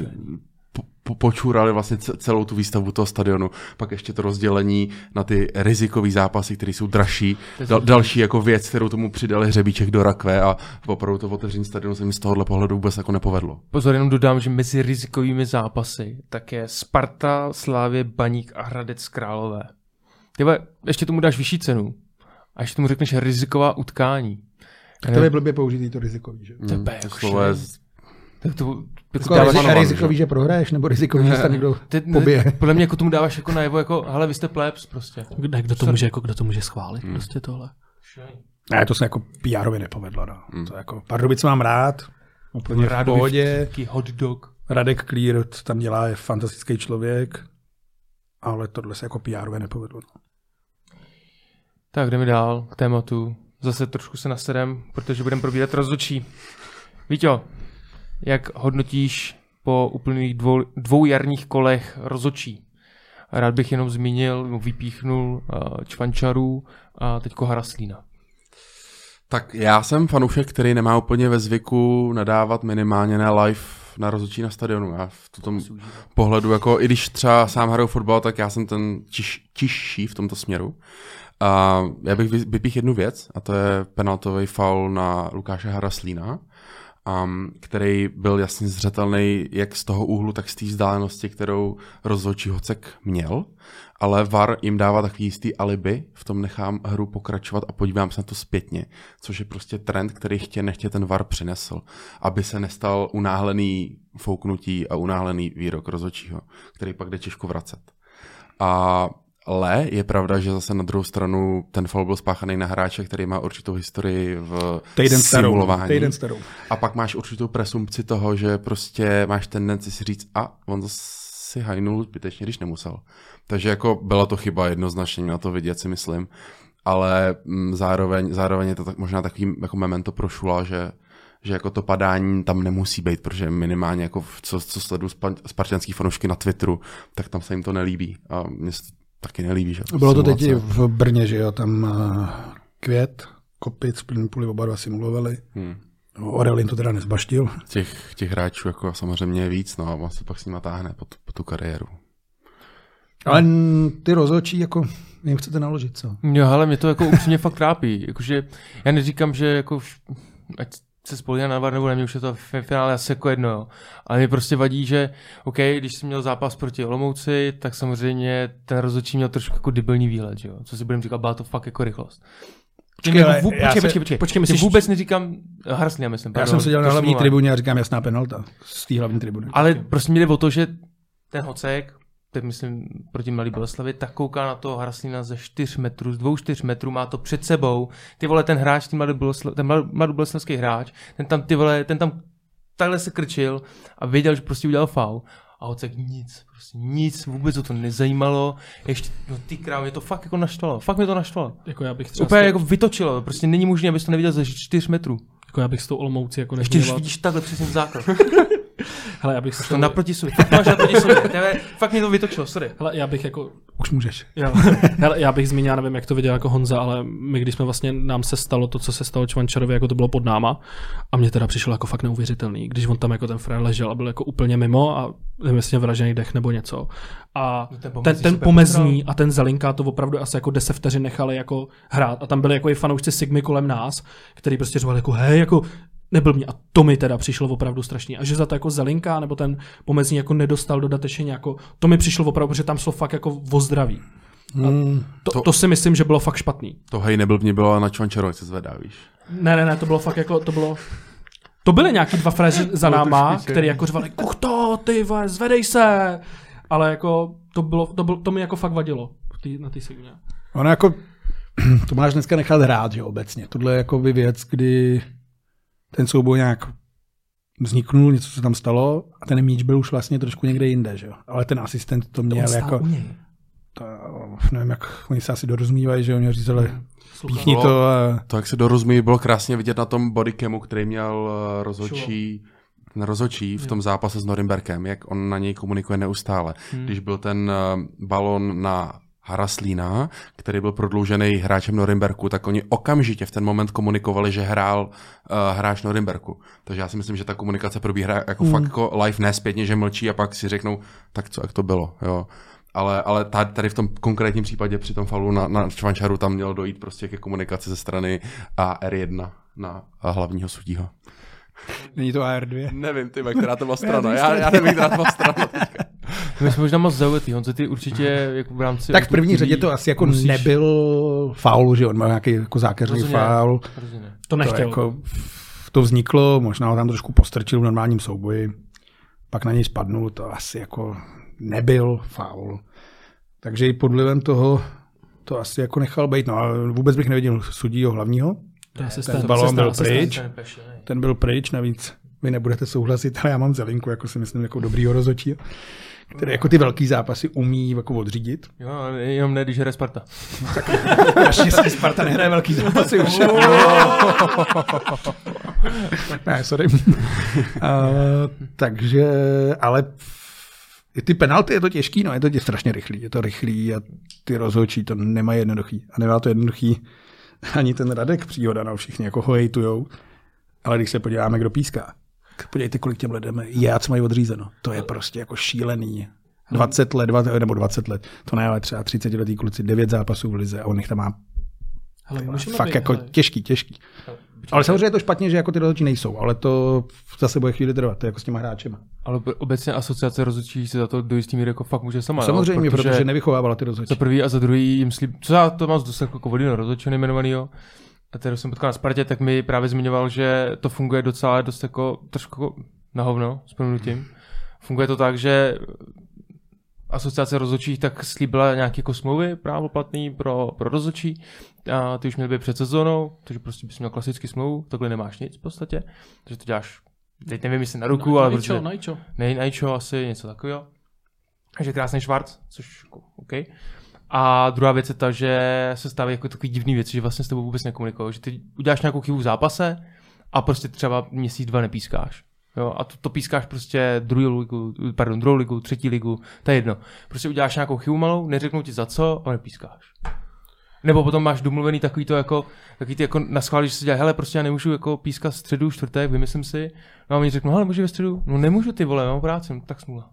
po, po, počurali vlastně ce- celou tu výstavbu toho stadionu, pak ještě to rozdělení na ty rizikové zápasy, které jsou dražší, Dal, další jako věc, kterou tomu přidali hřebíček do rakve a opravdu to otevření stadionu se mi z tohohle pohledu vůbec jako nepovedlo. Pozor, jenom dodám, že mezi rizikovými zápasy tak je Sparta, Slávě, Baník a Hradec Králové. Tyhle, ještě tomu dáš vyšší cenu a ještě tomu řekneš riziková utkání. Tak to je blbě použitý to rizikový, že jo? To je Mm, to jako je šílený. Tak to, jako dáváš, rizikový, že prohraješ, nebo rizikový, že se tam někdo ty, pobije. podle mě jako tomu dáváš jako najevo, jako, hele, vy jste plebs prostě. Kdo, kdo to může, jako, kdo to může schválit hmm. prostě tohle? Ne, to se jako PR nepovedlo. No. Hmm. To jako Pardubice mám rád, úplně v pohodě. hot dog. Radek Clear to tam dělá, je fantastický člověk, ale tohle se jako PR nepovedlo. No. Tak jdeme dál k tématu. Zase trošku se nasedem, protože budeme probírat rozhodčí. Víťo, jak hodnotíš po úplných dvou, dvou jarních kolech rozhodčí? Rád bych jenom zmínil, vypíchnul uh, Čvančaru a teďko Haraslína. Tak já jsem fanoušek, který nemá úplně ve zvyku nadávat minimálně na live na rozhodčí na stadionu. Já v tom pohledu, jako i když třeba sám hraju fotbal, tak já jsem ten tiš, tižší v tomto směru. A já bych vy- vypích jednu věc, a to je penaltový faul na Lukáše Haraslína, um, který byl jasně zřetelný jak z toho úhlu, tak z té vzdálenosti, kterou rozhodčí Hocek měl. Ale VAR jim dává takový jistý alibi, v tom nechám hru pokračovat a podívám se na to zpětně, což je prostě trend, který chtě nechtě ten VAR přinesl, aby se nestal unáhlený fouknutí a unáhlený výrok rozhodčího, který pak jde těžko vracet. A ale je pravda, že zase na druhou stranu ten foul byl spáchaný na hráče, který má určitou historii v Týden simulování. Týden starou. A pak máš určitou presumpci toho, že prostě máš tendenci si říct, a on to si hajnul zbytečně, když nemusel. Takže jako byla to chyba jednoznačně na to vidět, si myslím. Ale mm, zároveň, zároveň je to tak, možná takový jako memento pro Šula, že že jako to padání tam nemusí být, protože minimálně jako co, co sleduju spa- spartanský fanoušky na Twitteru, tak tam se jim to nelíbí. A to taky nelíbí. Že? Bylo to teď v Brně, že jo, tam uh, Květ, Kopic, Plynupuly oba dva simulovali. Hmm. No, Orelin to teda nezbaštil. Těch, těch hráčů jako samozřejmě je víc, no a on se pak s nima táhne po, tu- po tu kariéru. Ale ty rozhodčí, jako jim chcete naložit, co? Jo, ale mě to jako upřímně fakt trápí. Jakože já neříkám, že jako ať se spolíhá na VAR nebo ne, mě už je to v finále asi jako jedno, jo. Ale mě prostě vadí, že OK, když jsem měl zápas proti Olomouci, tak samozřejmě ten rozhodčí měl trošku jako debilní výhled, že jo. Co si budeme říkat, byla to fakt jako rychlost. Počkej, ale Vů- počkej, se- počkej, počkej, počkej, myslíš, myslíš- vůbec neříkám Harsley, já myslím. Já pardon, jsem seděl na hlavní tribuně a říkám jasná penalta z té hlavní tribuny. Ale prostě mi jde o to, že ten Hocek, teď myslím proti Malý Boleslavi, tak kouká na toho Hraslína ze 4 metrů, z 2-4 metrů, má to před sebou. Ty vole, ten hráč, ten Mladý Boleslav, ten Mladý- Mladoboleslavský hráč, ten tam, ty vole, ten tam takhle se krčil a věděl, že prostě udělal faul. A Hocek nic, prostě nic, vůbec ho to nezajímalo. Ještě, no ty krám, mě to fakt jako naštvalo, fakt mě to naštvalo. Jako já bych třeba Úplně tou, jako vytočilo, prostě není možné, abys to neviděl ze 4 metrů. jako já bych s tou Olomoucí jako Ještě když vidíš takhle přesně základ. Hele, já bych To naproti sobě, fakt to máš naproti sobě. Fakt mě to vytočilo, sorry. hele, já bych jako Už můžeš. Jo. Hele, já bych zmínil, já nevím, jak to viděl jako Honza, ale my, když jsme vlastně, nám se stalo to, co se stalo Čvančarovi, jako to bylo pod náma, a mně teda přišlo jako fakt neuvěřitelný, když on tam jako ten frér ležel a byl jako úplně mimo a nevím, jestli vražený dech nebo něco. A No ten ten, pomezní ten super pomezní a ten Zelinka to opravdu asi jako 10 vteřin nechali jako hrát. A tam byli jako i fanoušci Sigmy kolem nás, který prostě řvali jako hej, jako nebyl mě. A to mi teda přišlo opravdu strašný. A že za to jako Zelinka nebo ten pomezní jako nedostal dodatečně jako, to mi přišlo opravdu, protože tam šlo fakt jako o zdraví. Hmm. To, to, To- si myslím, že bylo fakt špatný. To hej nebyl mě bylo na Čvančaro, jak se zvedá, víš. Ne, ne, ne, to bylo fakt jako, to bylo... To byly nějaký dva fréři za náma, který jako řvali, kuch to, ty vole, zvedej se. Ale jako, to, bylo, to, bylo, to mi jako fakt vadilo tý, na té signě. Ono jako, to máš dneska nechat hrát, že jo, obecně. Tohle je jako by věc, kdy ten souboj nějak vzniknul, něco se tam stalo a ten míč byl už vlastně trošku někde jinde, že jo. Ale ten asistent to měl stál jako, to, nevím, jak oni se asi dorozumívají, že oni říkali, Sluchal. píchni to a To, jak se dorozumí, bylo krásně vidět na tom bodycamu, který měl eh, rozhodčí, ten rozhodčí v tom zápase s Norimberkem, jak on na něj komunikuje neustále. Hmm. Když byl ten eh, balon na Haraslína, který byl prodloužený hráčem Norimberku, tak oni okamžitě v ten moment komunikovali, že hrál uh, hráč Norimberku. Takže já si myslím, že ta komunikace probíhá jako hmm. fakt jako live, ne zpětně, že mlčí a pak si řeknou, tak co, jak to bylo, jo. Ale, ale tady, v tom konkrétním případě při tom falu na, na Čvančaru tam mělo dojít prostě ke komunikaci ze strany AR1 na hlavního sudího. není to AR2. Nevím, ty, která to byla strana. Já, já nevím, která to byla strana. My jsme možná moc zaujatý, Honzo, ty určitě jako v rámci... Tak v první řadě to asi jako musíš- nebyl faul, že on má nějaký jako zákeřný ne. faul. Ne. To To, nechtěl. jako, to vzniklo, možná ho tam trošku postrčil v normálním souboji, pak na něj spadnul, to asi jako nebyl faul. Takže i pod vlivem toho to asi jako nechal být. No a vůbec bych neviděl sudího hlavního. To je asistent, balón byl asistent. pryč. Ten ne. Ten byl pryč, navíc vy nebudete souhlasit, ale já mám zelinku, jako si myslím, jako dobrýho rozhodčího, který jako ty velký zápasy umí jako odřídit. Jo, jenom ne, když hraje Sparta. Naštěstí Sparta nehraje velký zápasy už. ne, sorry. uh, takže, ale i ty penalty je to těžký, no je to tě strašně rychlý, je to rychlý a ty rozhodčí to nemají jednoduchý. A nemá to jednoduchý ani ten Radek příhoda, no všichni jako ho hejtujou. Ale když se podíváme, kdo píská, tak podívejte, kolik těm lidem je a co mají odřízeno. To je prostě jako šílený. 20 let, dva, nebo 20 let, to ne, ale třeba 30 letý kluci, 9 zápasů v lize a on jich tam má Hele, fakt být, jako hele, těžký, těžký. Ale samozřejmě je to špatně, že jako ty rozhodčí nejsou, ale to zase bude chvíli trvat, to je jako s těma hráčema. Ale ob- obecně asociace rozhodčí si za to do jistý míry jako fakt může sama. jo, Samozřejmě, protože, protože nevychovávala ty Za rozhodčí. prvý a za druhý jim slib, co já to mám z dost jako vodino rozhodčího nejmenovanýho, a který jsem potkal na Spartě, tak mi právě zmiňoval, že to funguje docela dost jako trošku na hovno, s prominutím. Funguje to tak, že asociace rozhodčích tak slíbila nějaké jako smlouvy právoplatný pro, pro rozhodčí. A ty už měly být před sezónou, takže prostě bys měl klasický smlouvu, takhle nemáš nic v podstatě. Takže to děláš, teď nevím, jestli na ruku, na- ale na prostě čo, na čo. nej, najčo asi něco takového. Takže krásný švarc, což jako, OK. A druhá věc je ta, že se stávají jako takový divný věci, že vlastně s tebou vůbec nekomunikují, že ty uděláš nějakou chybu v zápase a prostě třeba měsíc, dva nepískáš. Jo, a to, to pískáš prostě druhou ligu, pardon, druhou ligu, třetí ligu, to je jedno. Prostě uděláš nějakou chybu malou, neřeknou ti za co a nepískáš. Nebo potom máš domluvený takový to jako, takový ty jako na schvál, že se dělá, hele, prostě já nemůžu jako pískat středu, čtvrtek, vymyslím si. No a oni řeknou, hele, můžu ve středu? No nemůžu ty vole, mám práci, no, tak smůla.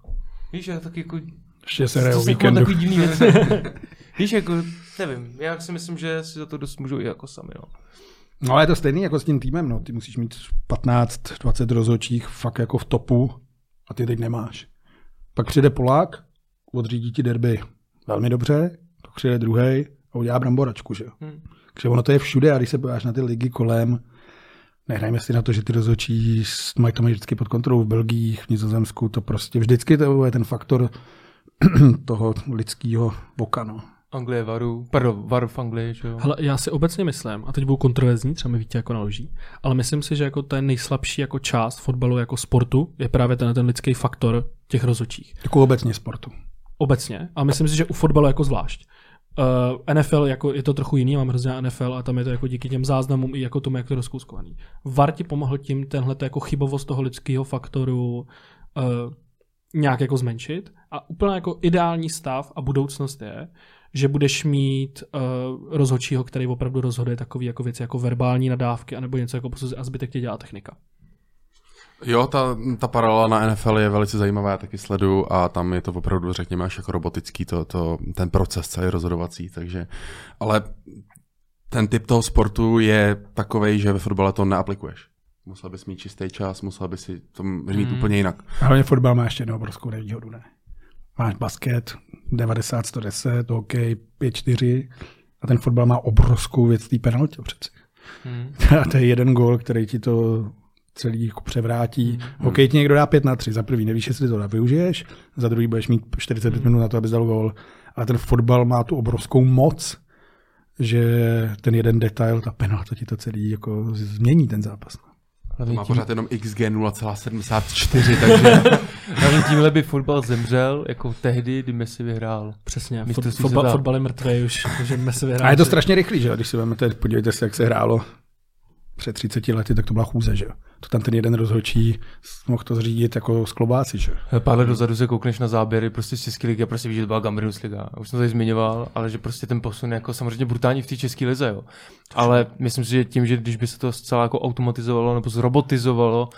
Víš, to taky jako, Ještě se to hraje o jako víkendu. takový divný věci. Víš, jako, nevím, já si myslím, že si za to dost můžou i jako sami, no. No ale je to stejný jako s tím týmem, no. Ty musíš mít 15-20 rozhodčích fakt jako v topu a ty teď nemáš. Pak přijde Polák, odřídí ti derby velmi dobře, pak přijde druhý a udělá bramboračku, že jo. Hmm. Takže ono to je všude a když se podíváš na ty ligy kolem, nehrajme si na to, že ty rozhodčí s- mají to mají vždycky pod kontrolou v Belgii, v Nizozemsku, to prostě vždycky to je ten faktor toho lidského voka, no. Anglie varu, pardon, var v Anglii, že jo. Hele, já si obecně myslím, a teď budu kontroverzní, třeba mi Vítě jako naloží, ale myslím si, že jako ten nejslabší jako část fotbalu jako sportu je právě ten, ten lidský faktor těch rozhodčích. Jako obecně sportu. Obecně. A myslím si, že u fotbalu jako zvlášť. Uh, NFL jako je to trochu jiný, mám hrozně NFL a tam je to jako díky těm záznamům i jako tomu, jak to je rozkouskovaný. VAR ti pomohl tím tenhle jako chybovost toho lidského faktoru uh, nějak jako zmenšit a úplně jako ideální stav a budoucnost je, že budeš mít uh, rozhodčího, který opravdu rozhoduje takové jako věci jako verbální nadávky anebo něco jako posuzuje a zbytek tě dělá technika. Jo, ta, ta paralela na NFL je velice zajímavá, já taky sledu a tam je to opravdu, řekněme, až jako robotický, to, to, ten proces celý rozhodovací, takže, ale ten typ toho sportu je takový, že ve fotbale to neaplikuješ. Musel bys mít čistý čas, musel bys si to mít Hmm. úplně jinak. A hlavně fotbal má ještě jednu obrovskou nevýhodu, ne? Máš basket 90-110, hokej 5-4 a ten fotbal má obrovskou věc té penaltě přeci. Hmm. A to je jeden gol, který ti to celý jako převrátí. Hokej ti někdo dá 5 na 3. Za prvý nevíš, jestli to využiješ, za druhý budeš mít 45 minut na to, abys dal gol. Ale ten fotbal má tu obrovskou moc, že ten jeden detail, ta penalta ti to celý jako změní ten zápas. Hlavně Má tím, pořád jenom XG 0,74, takže hlavně tímhle by fotbal zemřel, jako tehdy, kdy Messi vyhrál. Přesně. Místo Fot, si fotbal, fotbal je mrtvý už, že Messi vyhrál. A je to strašně rychlý, že? Když si vezmete, podívejte se, jak se hrálo před 30 lety, tak to byla chůze, že? To tam ten jeden rozhodčí mohl to zřídit jako z klobáci, že jo? Pár let dozadu se koukneš na záběry prostě z České ligy a prostě víš, že to byla Gambrinus liga. Už jsem to tady zmiňoval, ale že prostě ten posun je jako samozřejmě brutální v té České lize, jo. Ale myslím si, že tím, že když by se to zcela jako automatizovalo nebo zrobotizovalo,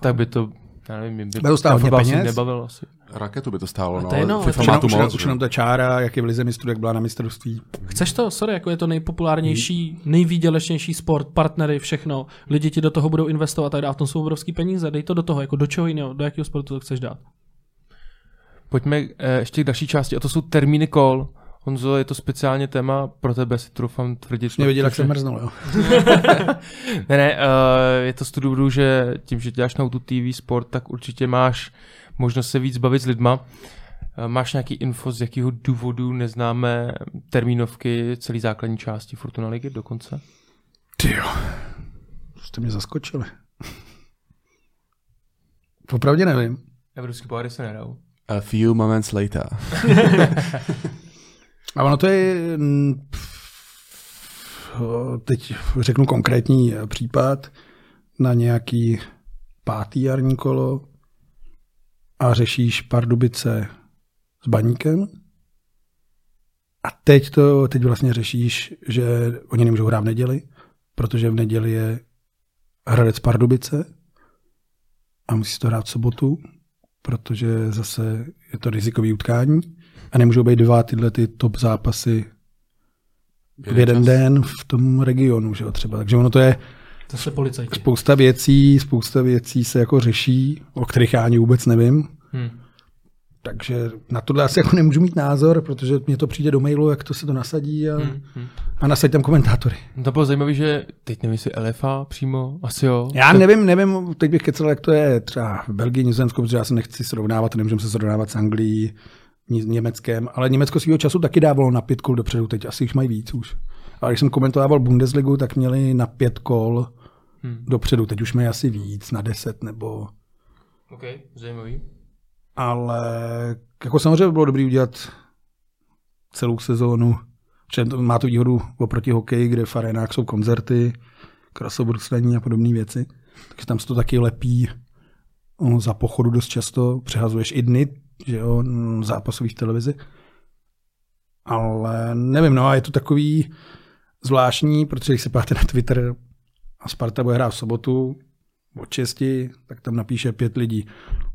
tak by to, já nevím, by to ten hodně peněz? nebavil asi. raketu by to stálo. No, to je ale FIFA Už má jenom, tu moc, už jenom ta čára, jak je v lize mistrů, jak byla na mistrovství. Chceš to? Sorry, jako je to nejpopulárnější, nejvýdělečnější sport, partnery, všechno. Lidi ti do toho budou investovat a tak dále. A v tom jsou obrovský peníze. Dej to do toho, jako do čeho jiného, do jakého sportu to chceš dát. Pojďme eh, ještě k další části, a to jsou termíny kol. Honzo, je to speciálně téma pro tebe, si troufám tvrdit. Mě viděl, jak jsem mrznul, jo. Ne, ne, uh, je to z toho důvodu, že tím, že děláš na tu TV sport, tak určitě máš možnost se víc bavit s lidma. Uh, máš nějaký info, z jakého důvodu neznáme termínovky celé základní části Fortuna ligy dokonce? Ty jo. Jste mě zaskočili. Popravdě nevím. Evropský poháry se nedal. A few moments later. A ono to je, mm, teď řeknu konkrétní případ, na nějaký pátý jarní kolo a řešíš Pardubice s baníkem. A teď to, teď vlastně řešíš, že oni nemůžou hrát v neděli, protože v neděli je Hradec Pardubice a musí to hrát v sobotu, protože zase je to rizikový utkání a nemůžou být dva tyhle ty top zápasy v jeden čas. den v tom regionu, že jo, třeba. Takže ono to je To se policajti. spousta věcí, spousta věcí se jako řeší, o kterých já ani vůbec nevím. Hmm. Takže na tohle asi jako nemůžu mít názor, protože mě to přijde do mailu, jak to se to nasadí a, Hmm. Hmm. a nasadí tam komentátory. To bylo zajímavé, že teď nevím, jestli LFA přímo, asi jo. Já nevím, nevím, teď bych kecal, jak to je třeba v Belgii, Nizozemsku, protože já se nechci srovnávat, nemůžeme se srovnávat s Anglií, Německem, ale Německo svého času taky dávalo na pět kol dopředu, teď asi už mají víc už. Ale když jsem komentoval Bundesligu, tak měli na pět kol Hmm. dopředu, teď už mají asi víc, na deset nebo... OK, zajímavý. Ale jako samozřejmě by bylo dobré udělat celou sezónu, protože to má tu výhodu oproti hokeji, kde v arenách jsou koncerty, krasobruslení a podobné věci. Takže tam se to taky lepí o, za pochodu dost často. Přehazuješ i dny, že jo, m, zápasových televizi. Ale nevím, no a je to takový zvláštní, protože když se páte na Twitter a Sparta bude hrát v sobotu od 6, tak tam napíše pět lidí.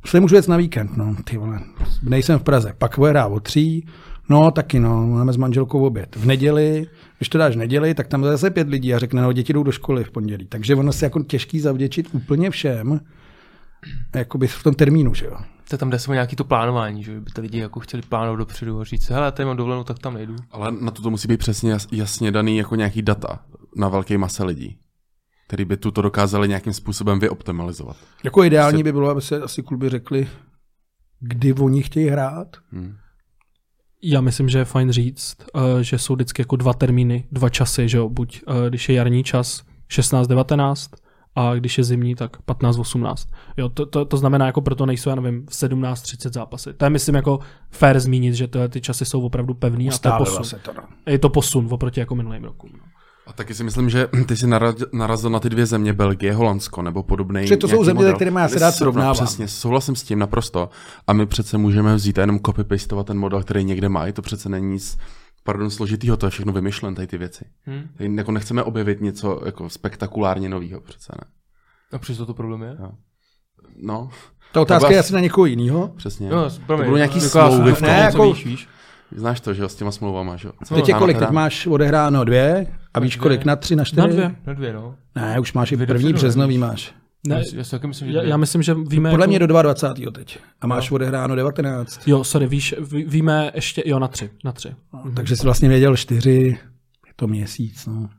Už nemůžu jet na víkend, no, ty vole. Nejsem v Praze. Pak bude hrát o tří, No, taky no, máme s manželkou oběd. V neděli, když to dáš v neděli, tak tam zase pět lidí a řekne, no, děti jdou do školy v pondělí. Takže ono se jako těžký zavděčit úplně všem, jakoby v tom termínu, že jo. To tam jde se o nějaký to plánování, že by ty lidi jako chtěli plánovat dopředu a říct, hele, tady mám dovolenou, tak tam nejdu. Ale na to to musí být přesně jas, jasně daný jako nějaký data na velké mase lidí, který by tuto dokázali nějakým způsobem vyoptimalizovat. Jako ideální by bylo, aby se asi kluby řekli, kdy oni chtějí hrát. Hmm. Já myslím, že je fajn říct, eh, že jsou vždycky jako dva termíny, dva časy, že jo, buď eh, když je jarní čas 16-19 a když je zimní, tak 15-18. Jo, to, to, to, znamená, jako proto nejsou, já nevím, v 17-30 zápasy. To je, myslím, jako fair zmínit, že tyhle ty časy jsou opravdu pevný a to je posun. se to, no. Je to posun oproti jako minulým rokům. No. A taky si myslím, že ty jsi naraz- narazil na ty dvě země, Belgie, Holandsko, nebo podobný. Protože to jsou země, model. se kterými já se Kde rád srovná- srovnávám. Přesně, souhlasím s tím naprosto. A my přece můžeme vzít a jenom copy-pastovat ten model, který někde mají. To přece není nic pardon, složitýho, to je všechno vymyšlen, tady ty věci. Hmm. Tady jako nechceme objevit něco jako spektakulárně nového, přece ne. A přesto to problém je? No, Ta otázka je asi na někoho jiného. přesně. No, to promiň, budou nějaký taková smlouvy v tom. Ne, jako- víš, víš. Znáš to, že jo, s těma smlouvama, že jo? Teď je kolik? teda. Teď máš odehráno dvě a víš kolik? Na tři, na čtyři? Na dvě. Na dvě, no. Ne, už máš i první březnový máš. Ne, Já, si- já si taky myslím, že já, já myslím, že víme... Podle jako... mě do 22. teď. A máš odehráno 19. Jo, sorry, víš, ví, víme ještě, jo, na tři, na tři. Takže jsi vlastně věděl čtyři, je to měsíc, no.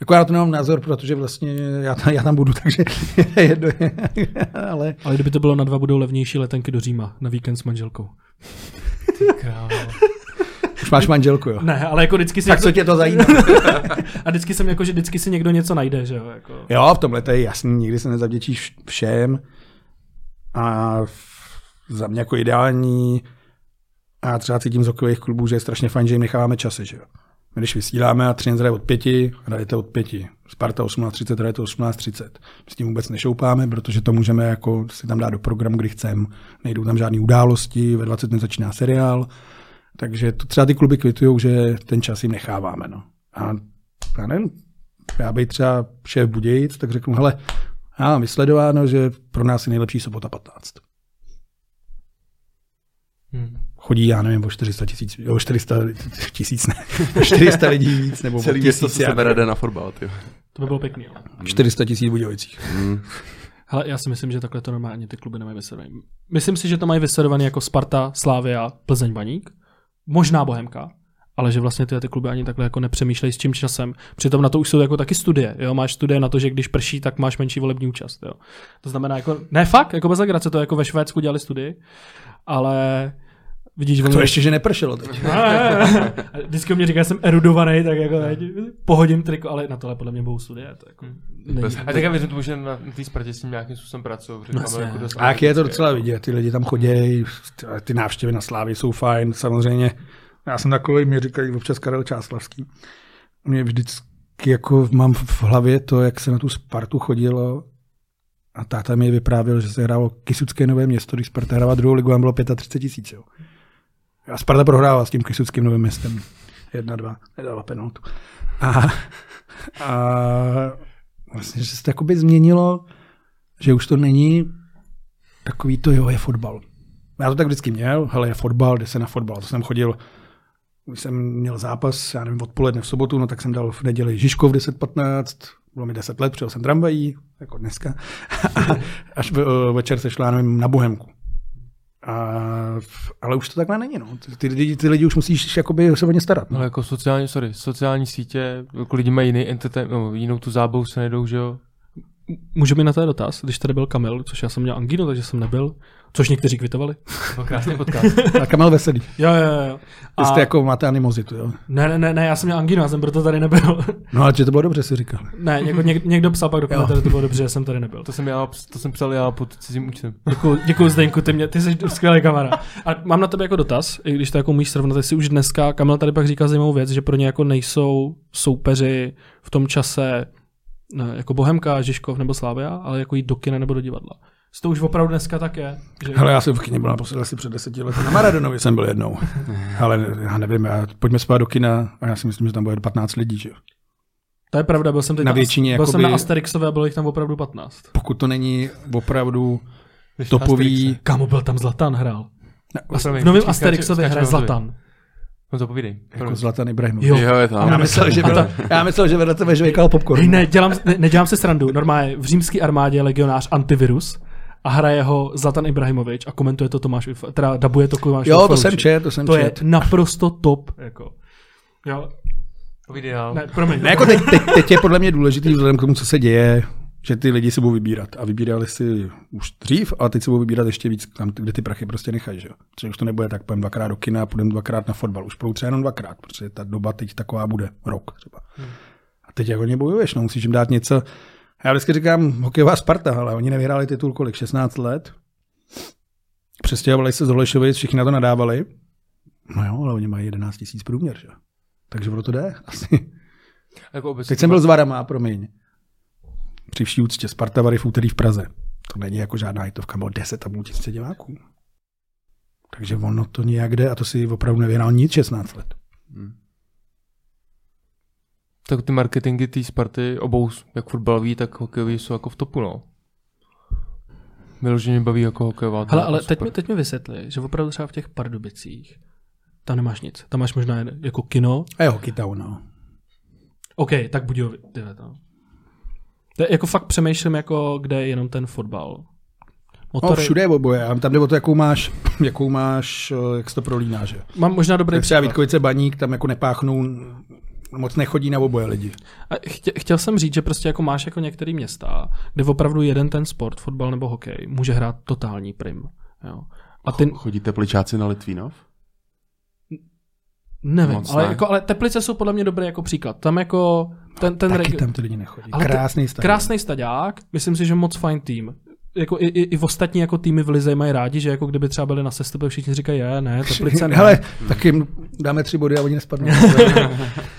Jako já na to nemám názor, protože vlastně já, tam, já tam budu, takže je jedno. Ale Ale kdyby to bylo na dva, budou levnější letenky do Říma na víkend s manželkou. Krávo. Už máš manželku, jo. Ne, ale jako vždycky si... Tak co tě to zajímá? A vždycky jsem jako, že vždycky si někdo něco najde, že jo, jako... Jo, v tomhle to je jasný, nikdy se nezavděčíš všem. A za mě jako ideální, a já třeba cítím z hokejových klubů, že je strašně fajn, že jim necháváme časy, že jo. My když vysíláme a Třinec hraje od pěti, hrajete od pěti. Sparta 18.30, hrajete 18.30. S tím vůbec nešoupáme, protože to můžeme jako si tam dát do programu, kdy chcem. Nejdou tam žádné události, ve 20 minut začíná seriál. Takže to třeba ty kluby kvitují, že ten čas jim necháváme. No. A já nevím, já bych třeba šéf Budějic, tak řeknu, hele, já mám vysledováno, že pro nás je nejlepší sobota 15. Hmm. Chodí, já nevím, o 400 tisíc, o 400 tisíc, ne, o 400 lidí víc, nebo o Celý město tisíc, se sebere na fotbal, ty. To by bylo pěkný, jo. 400 tisíc Budějovicích. Hmm. Hele, já si myslím, že takhle to normálně ty kluby nemají vysledovaný. Myslím si, že to mají vysledovaný jako Sparta, Slávia, Plzeň, Baník, možná Bohemka, ale že vlastně tyhle ty kluby ani takhle jako nepřemýšlejí s čím časem. Přitom na to už jsou jako taky studie. Jo? Máš studie na to, že když prší, tak máš menší volební účast. Jo? To znamená, jako, ne fakt, jako bez legrace, to jako ve Švédsku dělali studii, ale vidíš, že To ještě, že nepršelo teď. A Vždycky mě říká, že jsem erudovaný, tak jako teď pohodím triko, ale na tohle podle mě budou studie. To jako. Bez- A tak já věřím tomu, že na té Spartě s tím nějakým způsobem pracují. protože No jako dost A jak je to docela jako. vidět, ty lidi tam chodí, ty návštěvy na Slávě jsou fajn, samozřejmě. Já jsem takový, mi říkají občas Karel Čáslavský. Mě vždycky jako mám v hlavě to, jak se na tu Spartu chodilo a táta mi vyprávěl, že se hrálo Kisucké nové město, když Sparta hrála druhou ligu, tam bylo 35 tisíc. jo. A Sparta prohrávala s tím Kisuckým novým městem. 1-2, nedala penaltu. A, a vlastně, že se to změnilo, že už to není takový to, jo, je fotbal. Já to tak vždycky měl, hele, je fotbal, jde se na fotbal. To jsem chodil, když jsem měl zápas, já nevím, odpoledne v sobotu, no tak jsem dal v neděli Žižkov 10.15, bylo mi 10 let, přijel jsem tramvají, jako dneska, až večer se šla, nevím, na Bohemku. A, ale už to takhle není, no. Ty, ty, lidi, ty lidi už musíš jakoby se o ně starat. No. Ale jako sociální, sorry, sociální sítě, jako lidi mají jiný entertain, no, jinou tu zábavu se nejdou, že jo? Můžu mi na to dotaz, když tady byl Kamil, což já jsem měl angínu, takže jsem nebyl, což někteří kvitovali. To byl krásný podcast. A Kamel Veselý. Jo, jo, jo. Vy jste jako máte animozitu, jo? Ne, ne, ne, ne, já jsem měl angínu, já jsem proto tady nebyl. No ale že to bylo dobře, si říkal. ne, něko, něk, někdo psal pak do komentáře, že to bylo dobře, že jsem tady nebyl. To jsem, já, to jsem psal já pod cizím účtem. Děkuju, děkuju Zdeňku, ty, mě, ty jsi skvělý kamarád. A mám na tebe jako dotaz, i když to jako můžeš srovnat, jestli už dneska, Kamil tady pak říkal zajímavou věc, že pro ně jako nejsou soupeři v tom čase ne, jako Bohemka, Žižkov nebo Slávia, ale jako jít do kina nebo do divadla. To už opravdu dneska tak je. Že... Hele, já jsem v kině byl naposledy asi před deseti lety. Na Maradonovi jsem byl jednou. Ale já nevím, já, pojďme spát do kina a já si myslím, že tam bude 15 lidí, že. To je pravda, byl jsem teď Na na, většině byl jsem jakoby- na Asterixové a bylo jich tam opravdu 15. Pokud to není opravdu topový, Kámo, byl tam Zlatan hrál. Promiň, V novém skáču- hraje na to. Zlatan. No to povídej. Jako Zlatan Ibrahimovič. Jo. Jo, je tam. Já myslel, že vedle, já myslel, že vedle tebe žvejkal popcorn. Hej, ne, dělám, ne, nedělám se srandu. Normálně v římské armádě je legionář Antivirus a hraje ho Zlatan Ibrahimovič a komentuje to Tomáš, teda dabuje to Tomáš Jo, to Vifalíček. jsem čet, to jsem To je čet. naprosto top. Jako. Jo, dál. ne, promiň. Ne, jako teď, teď, teď, je podle mě důležitý vzhledem k tomu, co se děje, že ty lidi si budou vybírat. A vybírali si už dřív, ale teď si budou vybírat ještě víc, tam, kde ty prachy prostě nechají. Že? jo. Protože už to nebude tak, půjdeme dvakrát do kina, půjdeme dvakrát na fotbal. Už budou třeba jenom dvakrát, protože ta doba teď taková bude, rok třeba. A teď jak o ně bojuješ, no, musíš jim dát něco. Já vždycky říkám, hokejová Sparta, ale oni nevyhráli titul kolik, 16 let. Přestěhovali se z Holešovic, všichni na to nadávali. No jo, ale oni mají 11 tisíc průměr, že? Takže o to jde asi. Jako Teď jsem byl s Varama, promiň. Při vší úctě Sparta Vary v úterý v Praze. To není jako žádná hitovka, bylo 10 a půl tisíce diváků. Takže ono to nějak jde a to si opravdu nevyhrál nic 16 let. Tak ty marketingy té Sparty, obou, jak fotbalový, tak hokejový, jsou jako v topu, no. Vyloženě baví jako hokejová. Hele, ale jako teď mi, teď mi vysvětli, že opravdu třeba v těch Pardubicích tam nemáš nic. Tam máš možná jen jako kino. A jo, Kytau, no. OK, tak Budějovi. tyhle to. To je, jako fakt přemýšlím, jako kde je jenom ten fotbal. No, Motory. všude je oboje. A tam jde o to, jakou máš, jakou máš, eh, jak se to prolíná, že? Mám možná dobrý třeba příklad. Vítkovice Baník, tam jako nepáchnou, moc nechodí na oboje lidi. A chtě, chtěl jsem říct, že prostě jako máš jako některé města, kde opravdu jeden ten sport, fotbal nebo hokej, může hrát totální prim. Jo. A ty, Chodí tepličáci na Litvínov? nevím, moc ale, ne. jako, ale Teplice jsou podle mě dobrý jako příklad. Tam jako ten, ten Taky region- tam ty lidi nechodí. Ale Krásný stav. Krásný staďák, myslím si, že moc fajn tým. Jako i, i, i ostatní jako týmy v Lize mají rádi, že jako kdyby třeba byli na sestupe, všichni říkají, je, ne, Teplice ne. Hele, tak jim dáme tři body a oni nespadnou.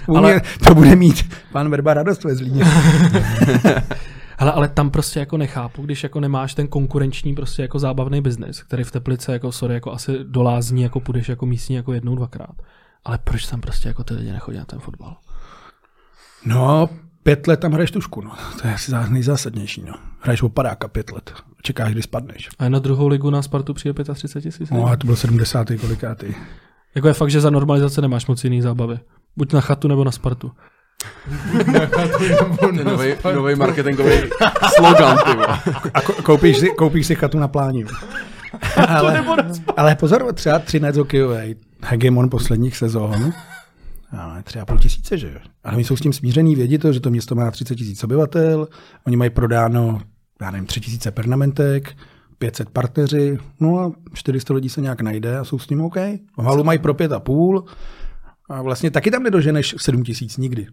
Ale- to bude mít pan Verba radost ve Zlíně. Hele, ale tam prostě jako nechápu, když jako nemáš ten konkurenční prostě jako zábavný biznis, který v Teplice jako sorry, jako asi dolázní, jako půjdeš jako místní jako jednou, dvakrát. Ale proč tam prostě jako ty lidi nechodí na ten fotbal? No, pět let tam hraješ tušku, no. To je asi zá- nejzásadnější, no. Hraješ opadáka pět let. Čekáš, kdy spadneš. A na druhou ligu na Spartu přijde 35 tisíc. No, a to byl 70. kolikátý. Jako je fakt, že za normalizace nemáš moc jiný zábavy. Buď na chatu nebo na Spartu. Nový, marketingový slogan. A ko- koupíš si, koupíš si chatu na pláni. ale, ale pozor, třeba Třinec hokejový, hegemon posledních sezón, ale třeba půl tisíce, že jo. Ale oni jsou s tím smířený, vědí to, že to město má 30 tisíc obyvatel, oni mají prodáno, já nevím, 3 tisíce pernamentek, 500 partneři, no a 400 lidí se nějak najde a jsou s tím OK. V halu mají pro pět a půl a vlastně taky tam nedoženeš 7 tisíc nikdy.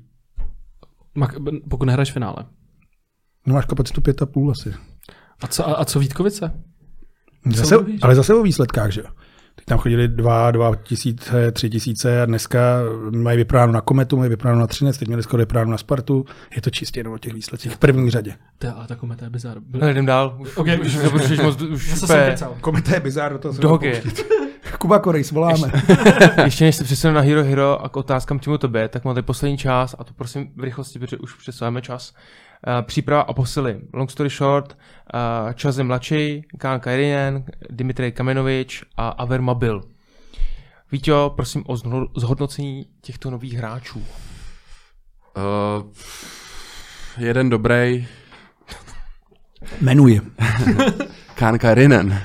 Pokud nehraješ finále. No máš kapacitu pět a půl asi. A co, a, a co Vítkovice? Zase, ale zase o výsledkách, že jo. Teď tam chodili dva, dva tisíce, tři tisíce a dneska mají vypráno na Kometu, mají vypráno na Třinec, teď měli skoro vypráno na Spartu. Je to čistě jenom o těch výsledcích v první řadě. Je, ale ta kometa je bizar. Byl... No, jdem dál. Už, okay, už- už, už, už, moc, už jsem. Kometa je bizár, do toho se do hokeje. Kuba Korej, svoláme. Ještě než se přesunu na Hero Hero a k otázkám přímo tobě, tak mám tady poslední čas a to prosím v rychlosti, protože už přesouváme čas. Uh, příprava a posily. Long story short, uh, Čas je mladší, Kán Kajrinen, Dimitrej Kamenovič a Aver Mabil. Víťo, prosím o zho- zhodnocení těchto nových hráčů. Uh, jeden dobrý, Jmenuji. Kán Karinen.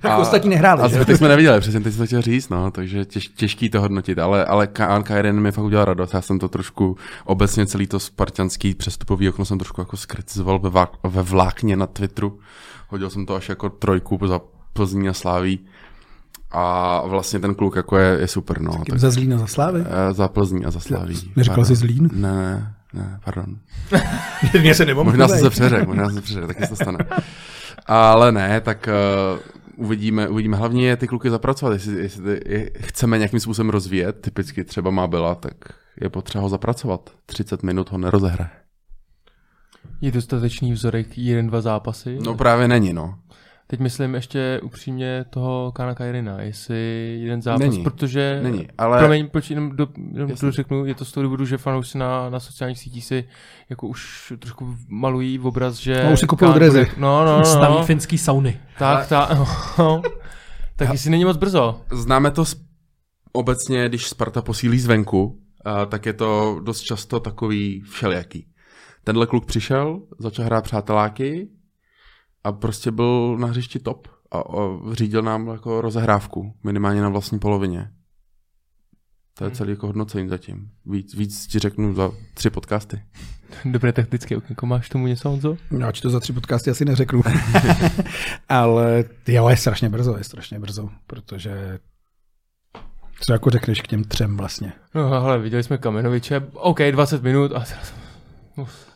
Tak ostatní nehráli, A že? zbytek jsme neviděli, přesně teď jsem to chtěl říct, no, takže těž, těžký to hodnotit, ale, ale Kán Karinen mi fakt udělal radost, já jsem to trošku, obecně celý to spartianský přestupový okno jsem trošku jako skritizoval ve, ve vlákně na Twitteru, hodil jsem to až jako trojku za Plzní a Sláví a vlastně ten kluk jako je, je super, no. Tak, Za Zlína, za Slávy? eh, za Plzní a za Sláví. Neříkal jsi Zlín? Ne, ne, pardon. Mně se Možná jsem se přeřekl, možná jsem se přeřekl, taky se to stane. Ale ne, tak uh, uvidíme, uvidíme. Hlavně je ty kluky zapracovat, jestli, jestli je, chceme nějakým způsobem rozvíjet, typicky třeba má byla, tak je potřeba ho zapracovat. 30 minut ho nerozehraje. Je dostatečný vzorek jeden, dva zápasy. No právě není, no. Teď myslím ještě upřímně toho Kana Kajrina, jestli jeden zápas, Není. protože... Není, ale- Promiň, proč jenom, do, jenom to řeknu, je to z toho důvodu, že fanoušci na, na sociálních sítích si jako už trošku malují v obraz, že... No, už si kupují drezy. No, no, no, Staví no. finský sauny. Tak, tak, no. Tak jestli není moc brzo. Známe to z, obecně, když Sparta posílí zvenku, a, tak je to dost často takový všelijaký. Tenhle kluk přišel, začal hrát přáteláky a prostě byl na hřišti top a, a řídil nám jako rozehrávku, minimálně na vlastní polovině. To je celý jako hodnocení zatím. Víc, víc ti řeknu za tři podcasty. Dobré taktické okénko. Máš tomu něco, Honzo? No, ať to za tři podcasty asi neřeknu. Ale jo, je strašně brzo, je strašně brzo, protože co jako řekneš k těm třem vlastně? No ale viděli jsme Kamenoviče, OK, 20 minut a teraz...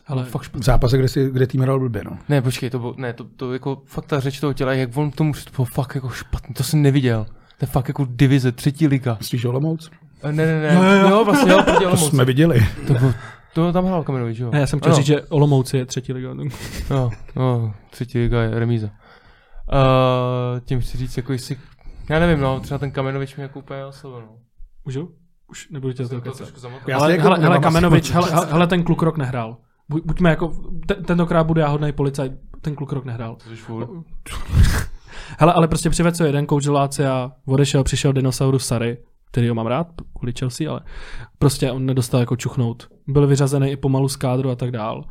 Ale Ale fakt špatný. V zápase, kde, si, kde tým hrál blbě, no. Ne, počkej, to bylo, ne, to, to jako fakt ta řeč toho těla, jak on k tomu přistupoval, fakt jako špatný, to jsem neviděl. To je fakt jako divize, třetí liga. Myslíš Olomouc? Eh, Ne, ne, ne, jo, jo, jo. vlastně, jo, proti To Olomouci. jsme viděli. To, bylo, to tam hrál Kamenovič, jo. Ne, já jsem chtěl Ano. říct, že Olomouci je třetí liga. No, no, třetí liga je remíza. Uh, tím chci říct, jako jestli, já nevím, no, třeba ten Kamenovič mě jako úplně oslovil, no. Můžu? Už nebudu tě to. Já si Ale, jako hele, hele, nemám Kamenovič, hele, hele, ten kluk rok nehrál. Buď, buďme jako, te, tentokrát bude já hodnej policajt, ten kluk rok nehrál. Hele, ale prostě přived se jeden kouč a odešel, přišel dinosaurus Sary, který ho mám rád, kvůli Chelsea, ale prostě on nedostal jako čuchnout. Byl vyřazený i pomalu z kádru a tak dál.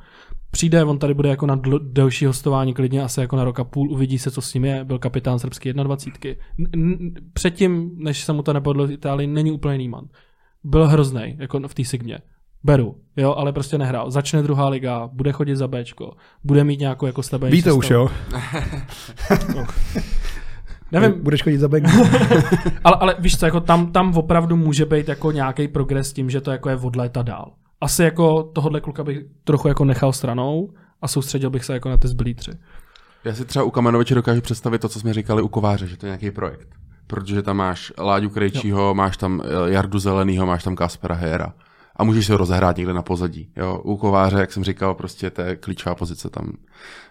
Přijde, on tady bude jako na dl- delší hostování, klidně asi jako na rok a půl, uvidí se, co s ním je, byl kapitán srbský 21. N- n- předtím, než se mu to nepovedlo v Itálii, není úplně níman. Byl hrozný, jako v té sigmě. Beru, jo, ale prostě nehrál. Začne druhá liga, bude chodit za Bčko, bude mít nějakou jako slabý Ví to už, jo? Nevím, Budeš chodit za bek. ale, ale víš co, jako tam, tam opravdu může být jako nějaký progres tím, že to jako je od léta dál. Asi jako tohohle kluka bych trochu jako nechal stranou a soustředil bych se jako na ty zbylý tři. Já si třeba u Kamenoviče dokážu představit to, co jsme říkali u Kováře, že to je nějaký projekt. Protože tam máš Láďu Krejčího, máš tam eh, Jardu Zelenýho, máš tam Kaspera Hejera. A můžeš ho rozehrát někde na pozadí. Jo? U Kováře, jak jsem říkal, prostě to je klíčová pozice. Tam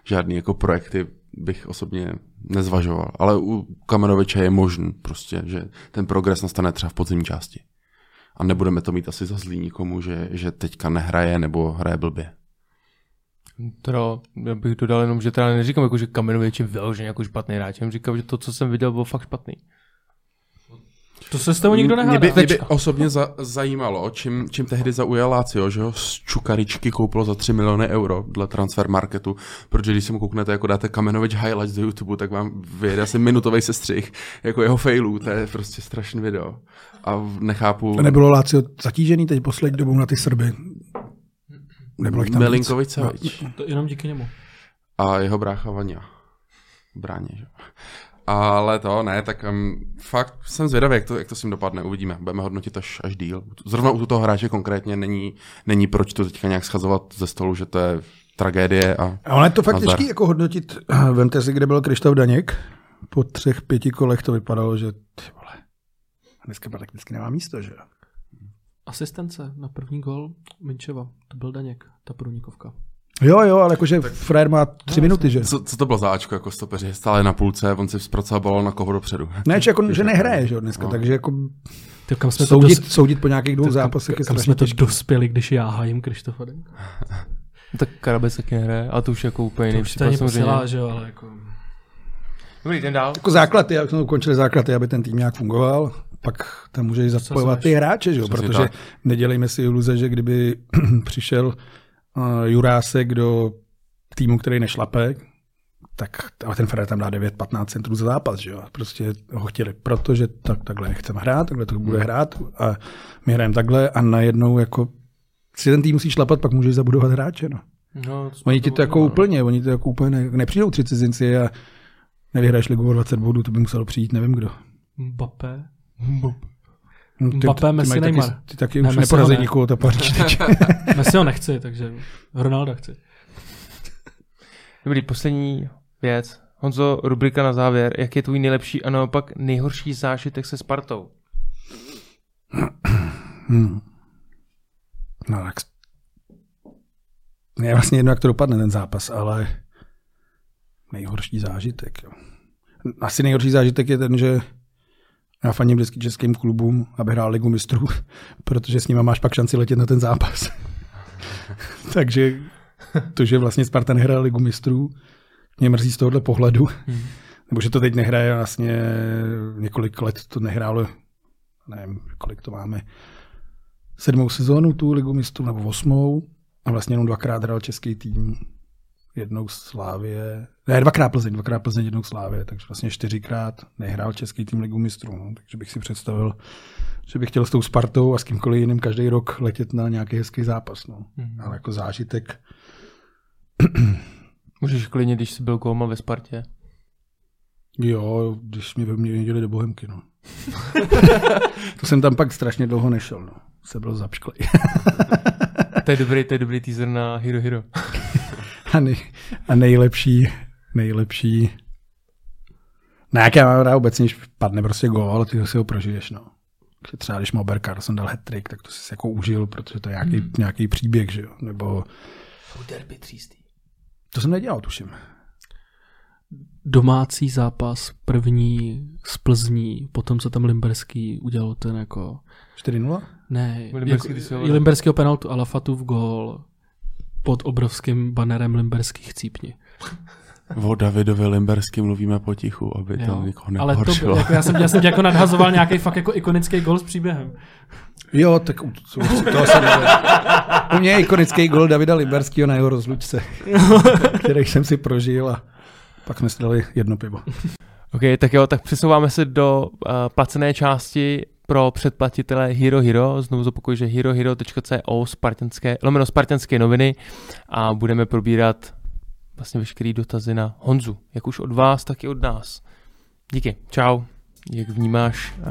žádný jako projekty bych osobně nezvažoval. Ale u Kamenoviče je možný prostě, že ten progres nastane třeba v podzimní části. A nebudeme to mít asi za zlý nikomu, že, že teďka nehraje nebo hraje blbě. Teda, já bych dodal jenom, že teda neříkám, jako, že Kamenovič je vyloženě jako špatný hráč, jenom říkám, že to, co jsem viděl, bylo fakt špatný. To se s tebou nikdo Mě nehádá. by, mě by osobně za, zajímalo, čím, čím tehdy zaujal Lazio, že ho z Čukaričky koupilo za 3 miliony euro dle transfer marketu, protože když si mu kouknete, jako dáte Kamenovič highlights do YouTube, tak vám vyjede asi minutový sestřih, jako jeho failů, to je prostě strašný video. A nechápu, Nebylo Lácio zatížený teď poslední dobou na ty Srby. Nebylo jich tam. Milinkovič Savič To jenom díky němu. a jeho brácha Vania. v Bráně, že? Ale to ne, tak um, fakt jsem zvědavý, jak to, jak to s ním dopadne, uvidíme. Budeme hodnotit až, až díl. Zrovna u toho hráče konkrétně není, není proč to teďka nějak schazovat ze stolu, že to je tragédie a A ono je to fakt těžký jako hodnotit. Vemte si, kde byl Krištof Daněk. Po třech, pěti kolech to vypadalo, že ty vole, dneska prakticky nemá místo, že. Asistence na první gol Minčeva. To byl Daněk, ta průnikovka. Jo, jo, ale jakože frajer má tři minuty, že? co, co to bylo za Ačko jako stopeři? Stále na půlce, on si zpracoval balon na koho dopředu. Ne, že, jako, že nehraje, že jo, dneska, No. takže jako Ty, kam jsme to soudit, dos- soudit po nějakých dvou kam- zápasech kam strašně jsme to těžký. dospěli, když já hájím Krištofa. Tak Karabec taky nehraje, a to už jako úplně jiný To už to případ samozřejmě. posílá, že jo, ale jako... Dobrý, jdem dál. Jako základ je, jak jsme ukončili základ, je, aby ten tým nějak fungoval, pak tam můžeš zapojovat ty hráče, že jo? Protože tak. nedělejme si iluze, že kdyby přišel uh, Jurásek do týmu, který nešlape, tak ale ten Ferrer tam dá 9-15 centrů za zápas, že jo? Prostě ho chtěli, protože tak, takhle nechceme hrát, takhle to bude hrát a my hrajeme takhle a najednou jako si ten tým musí šlapat, pak můžeš zabudovat hráče, no. No, Oni ti to jako no. úplně, oni to jako úplně ne, nepřijdou tři cizinci a nevyhraješ ligu o 20 bodů, to by muselo přijít, nevím kdo. Mbappé. No, Mbappé, Messi, mají Neymar. Taky, ty taky Ne, už Messi neporazí ne. nikoho, ta Paříž teď. Messi ho nechci, takže Ronaldo chci. Dobrý, poslední věc. Honzo, rubrika na závěr. Jak je tvůj nejlepší a naopak nejhorší zážitek se Spartou? hmm. No tak je vlastně jedno, jak to dopadne ten zápas, ale nejhorší zážitek. Jo. Asi nejhorší zážitek je ten, že já faním vždycky českým klubům, aby hrál ligu mistrů, protože s nima máš pak šanci letět na ten zápas. Takže to, že vlastně Sparta nehrál ligu mistrů, mě mrzí z tohohle pohledu. nebo že to teď nehraje vlastně několik let, to nehrálo, nevím, kolik to máme, sedmou sezónu tu ligu mistrů, nebo osmou, a vlastně jenom dvakrát hrál český tým, jednou Slávě, ne, dvakrát Plzeň, dvakrát Plzeň, jednou Slávě, takže vlastně čtyřikrát nehrál český tým ligu mistrů, no, takže bych si představil, že bych chtěl s tou Spartou a s kýmkoliv jiným každý rok letět na nějaký hezký zápas, no. Mm. Ale jako zážitek. Můžeš klidně, když jsi byl Kolma ve Spartě. Jo, když mě vyměnili do Bohemky, no. to jsem tam pak strašně dlouho nešel, no. Se byl zapšklý. to je dobrý, to je dobrý teaser na Hero Hero. a, nej, a nejlepší, nejlepší ne, jak já mám rád obecně, když padne prostě gól, ty si ho prožiješ, no. Takže třeba když Mober Carlson dal hat tak to si jako užil, protože to je nějaký, hmm. nějaký příběh, že jo, nebo... Derby třístý. To jsem nedělal, tuším. Domácí zápas, první z Plzní, potom co tam Limberský udělal ten jako... 4-0? Ne, Limberský, jako, Limberskýho penaltu, Alafatův gól pod obrovským banerem Limberských chcípni. O Davidovi Limbersky mluvíme potichu, aby jo. to nikoho. Ale to, jako, já, jsem, já jsem jako nadhazoval nějaký fakt jako ikonický gol s příběhem. Jo, tak to, to jsem U mě je ikonický gol Davida Limberského na jeho rozlučce, který jsem si prožil a pak jsme si dali jedno pivo. OK, tak jo, tak přesouváme se do uh, placené části pro předplatitele Hero Hero. Znovu zopakuju, že herohero.co spartanské, lomeno spartanské noviny a budeme probírat vlastně veškerý dotazy na Honzu, jak už od vás, tak i od nás. Díky, čau. Jak vnímáš uh,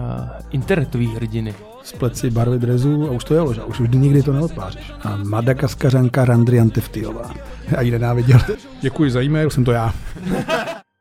internetový hrdiny? Splet si barvy drezu a už to je loža, už, už nikdy to neodpářeš. A Madagaskařanka Randrian Teftiová. Já ji nenáviděl. Děkuji za e-mail, jsem to já.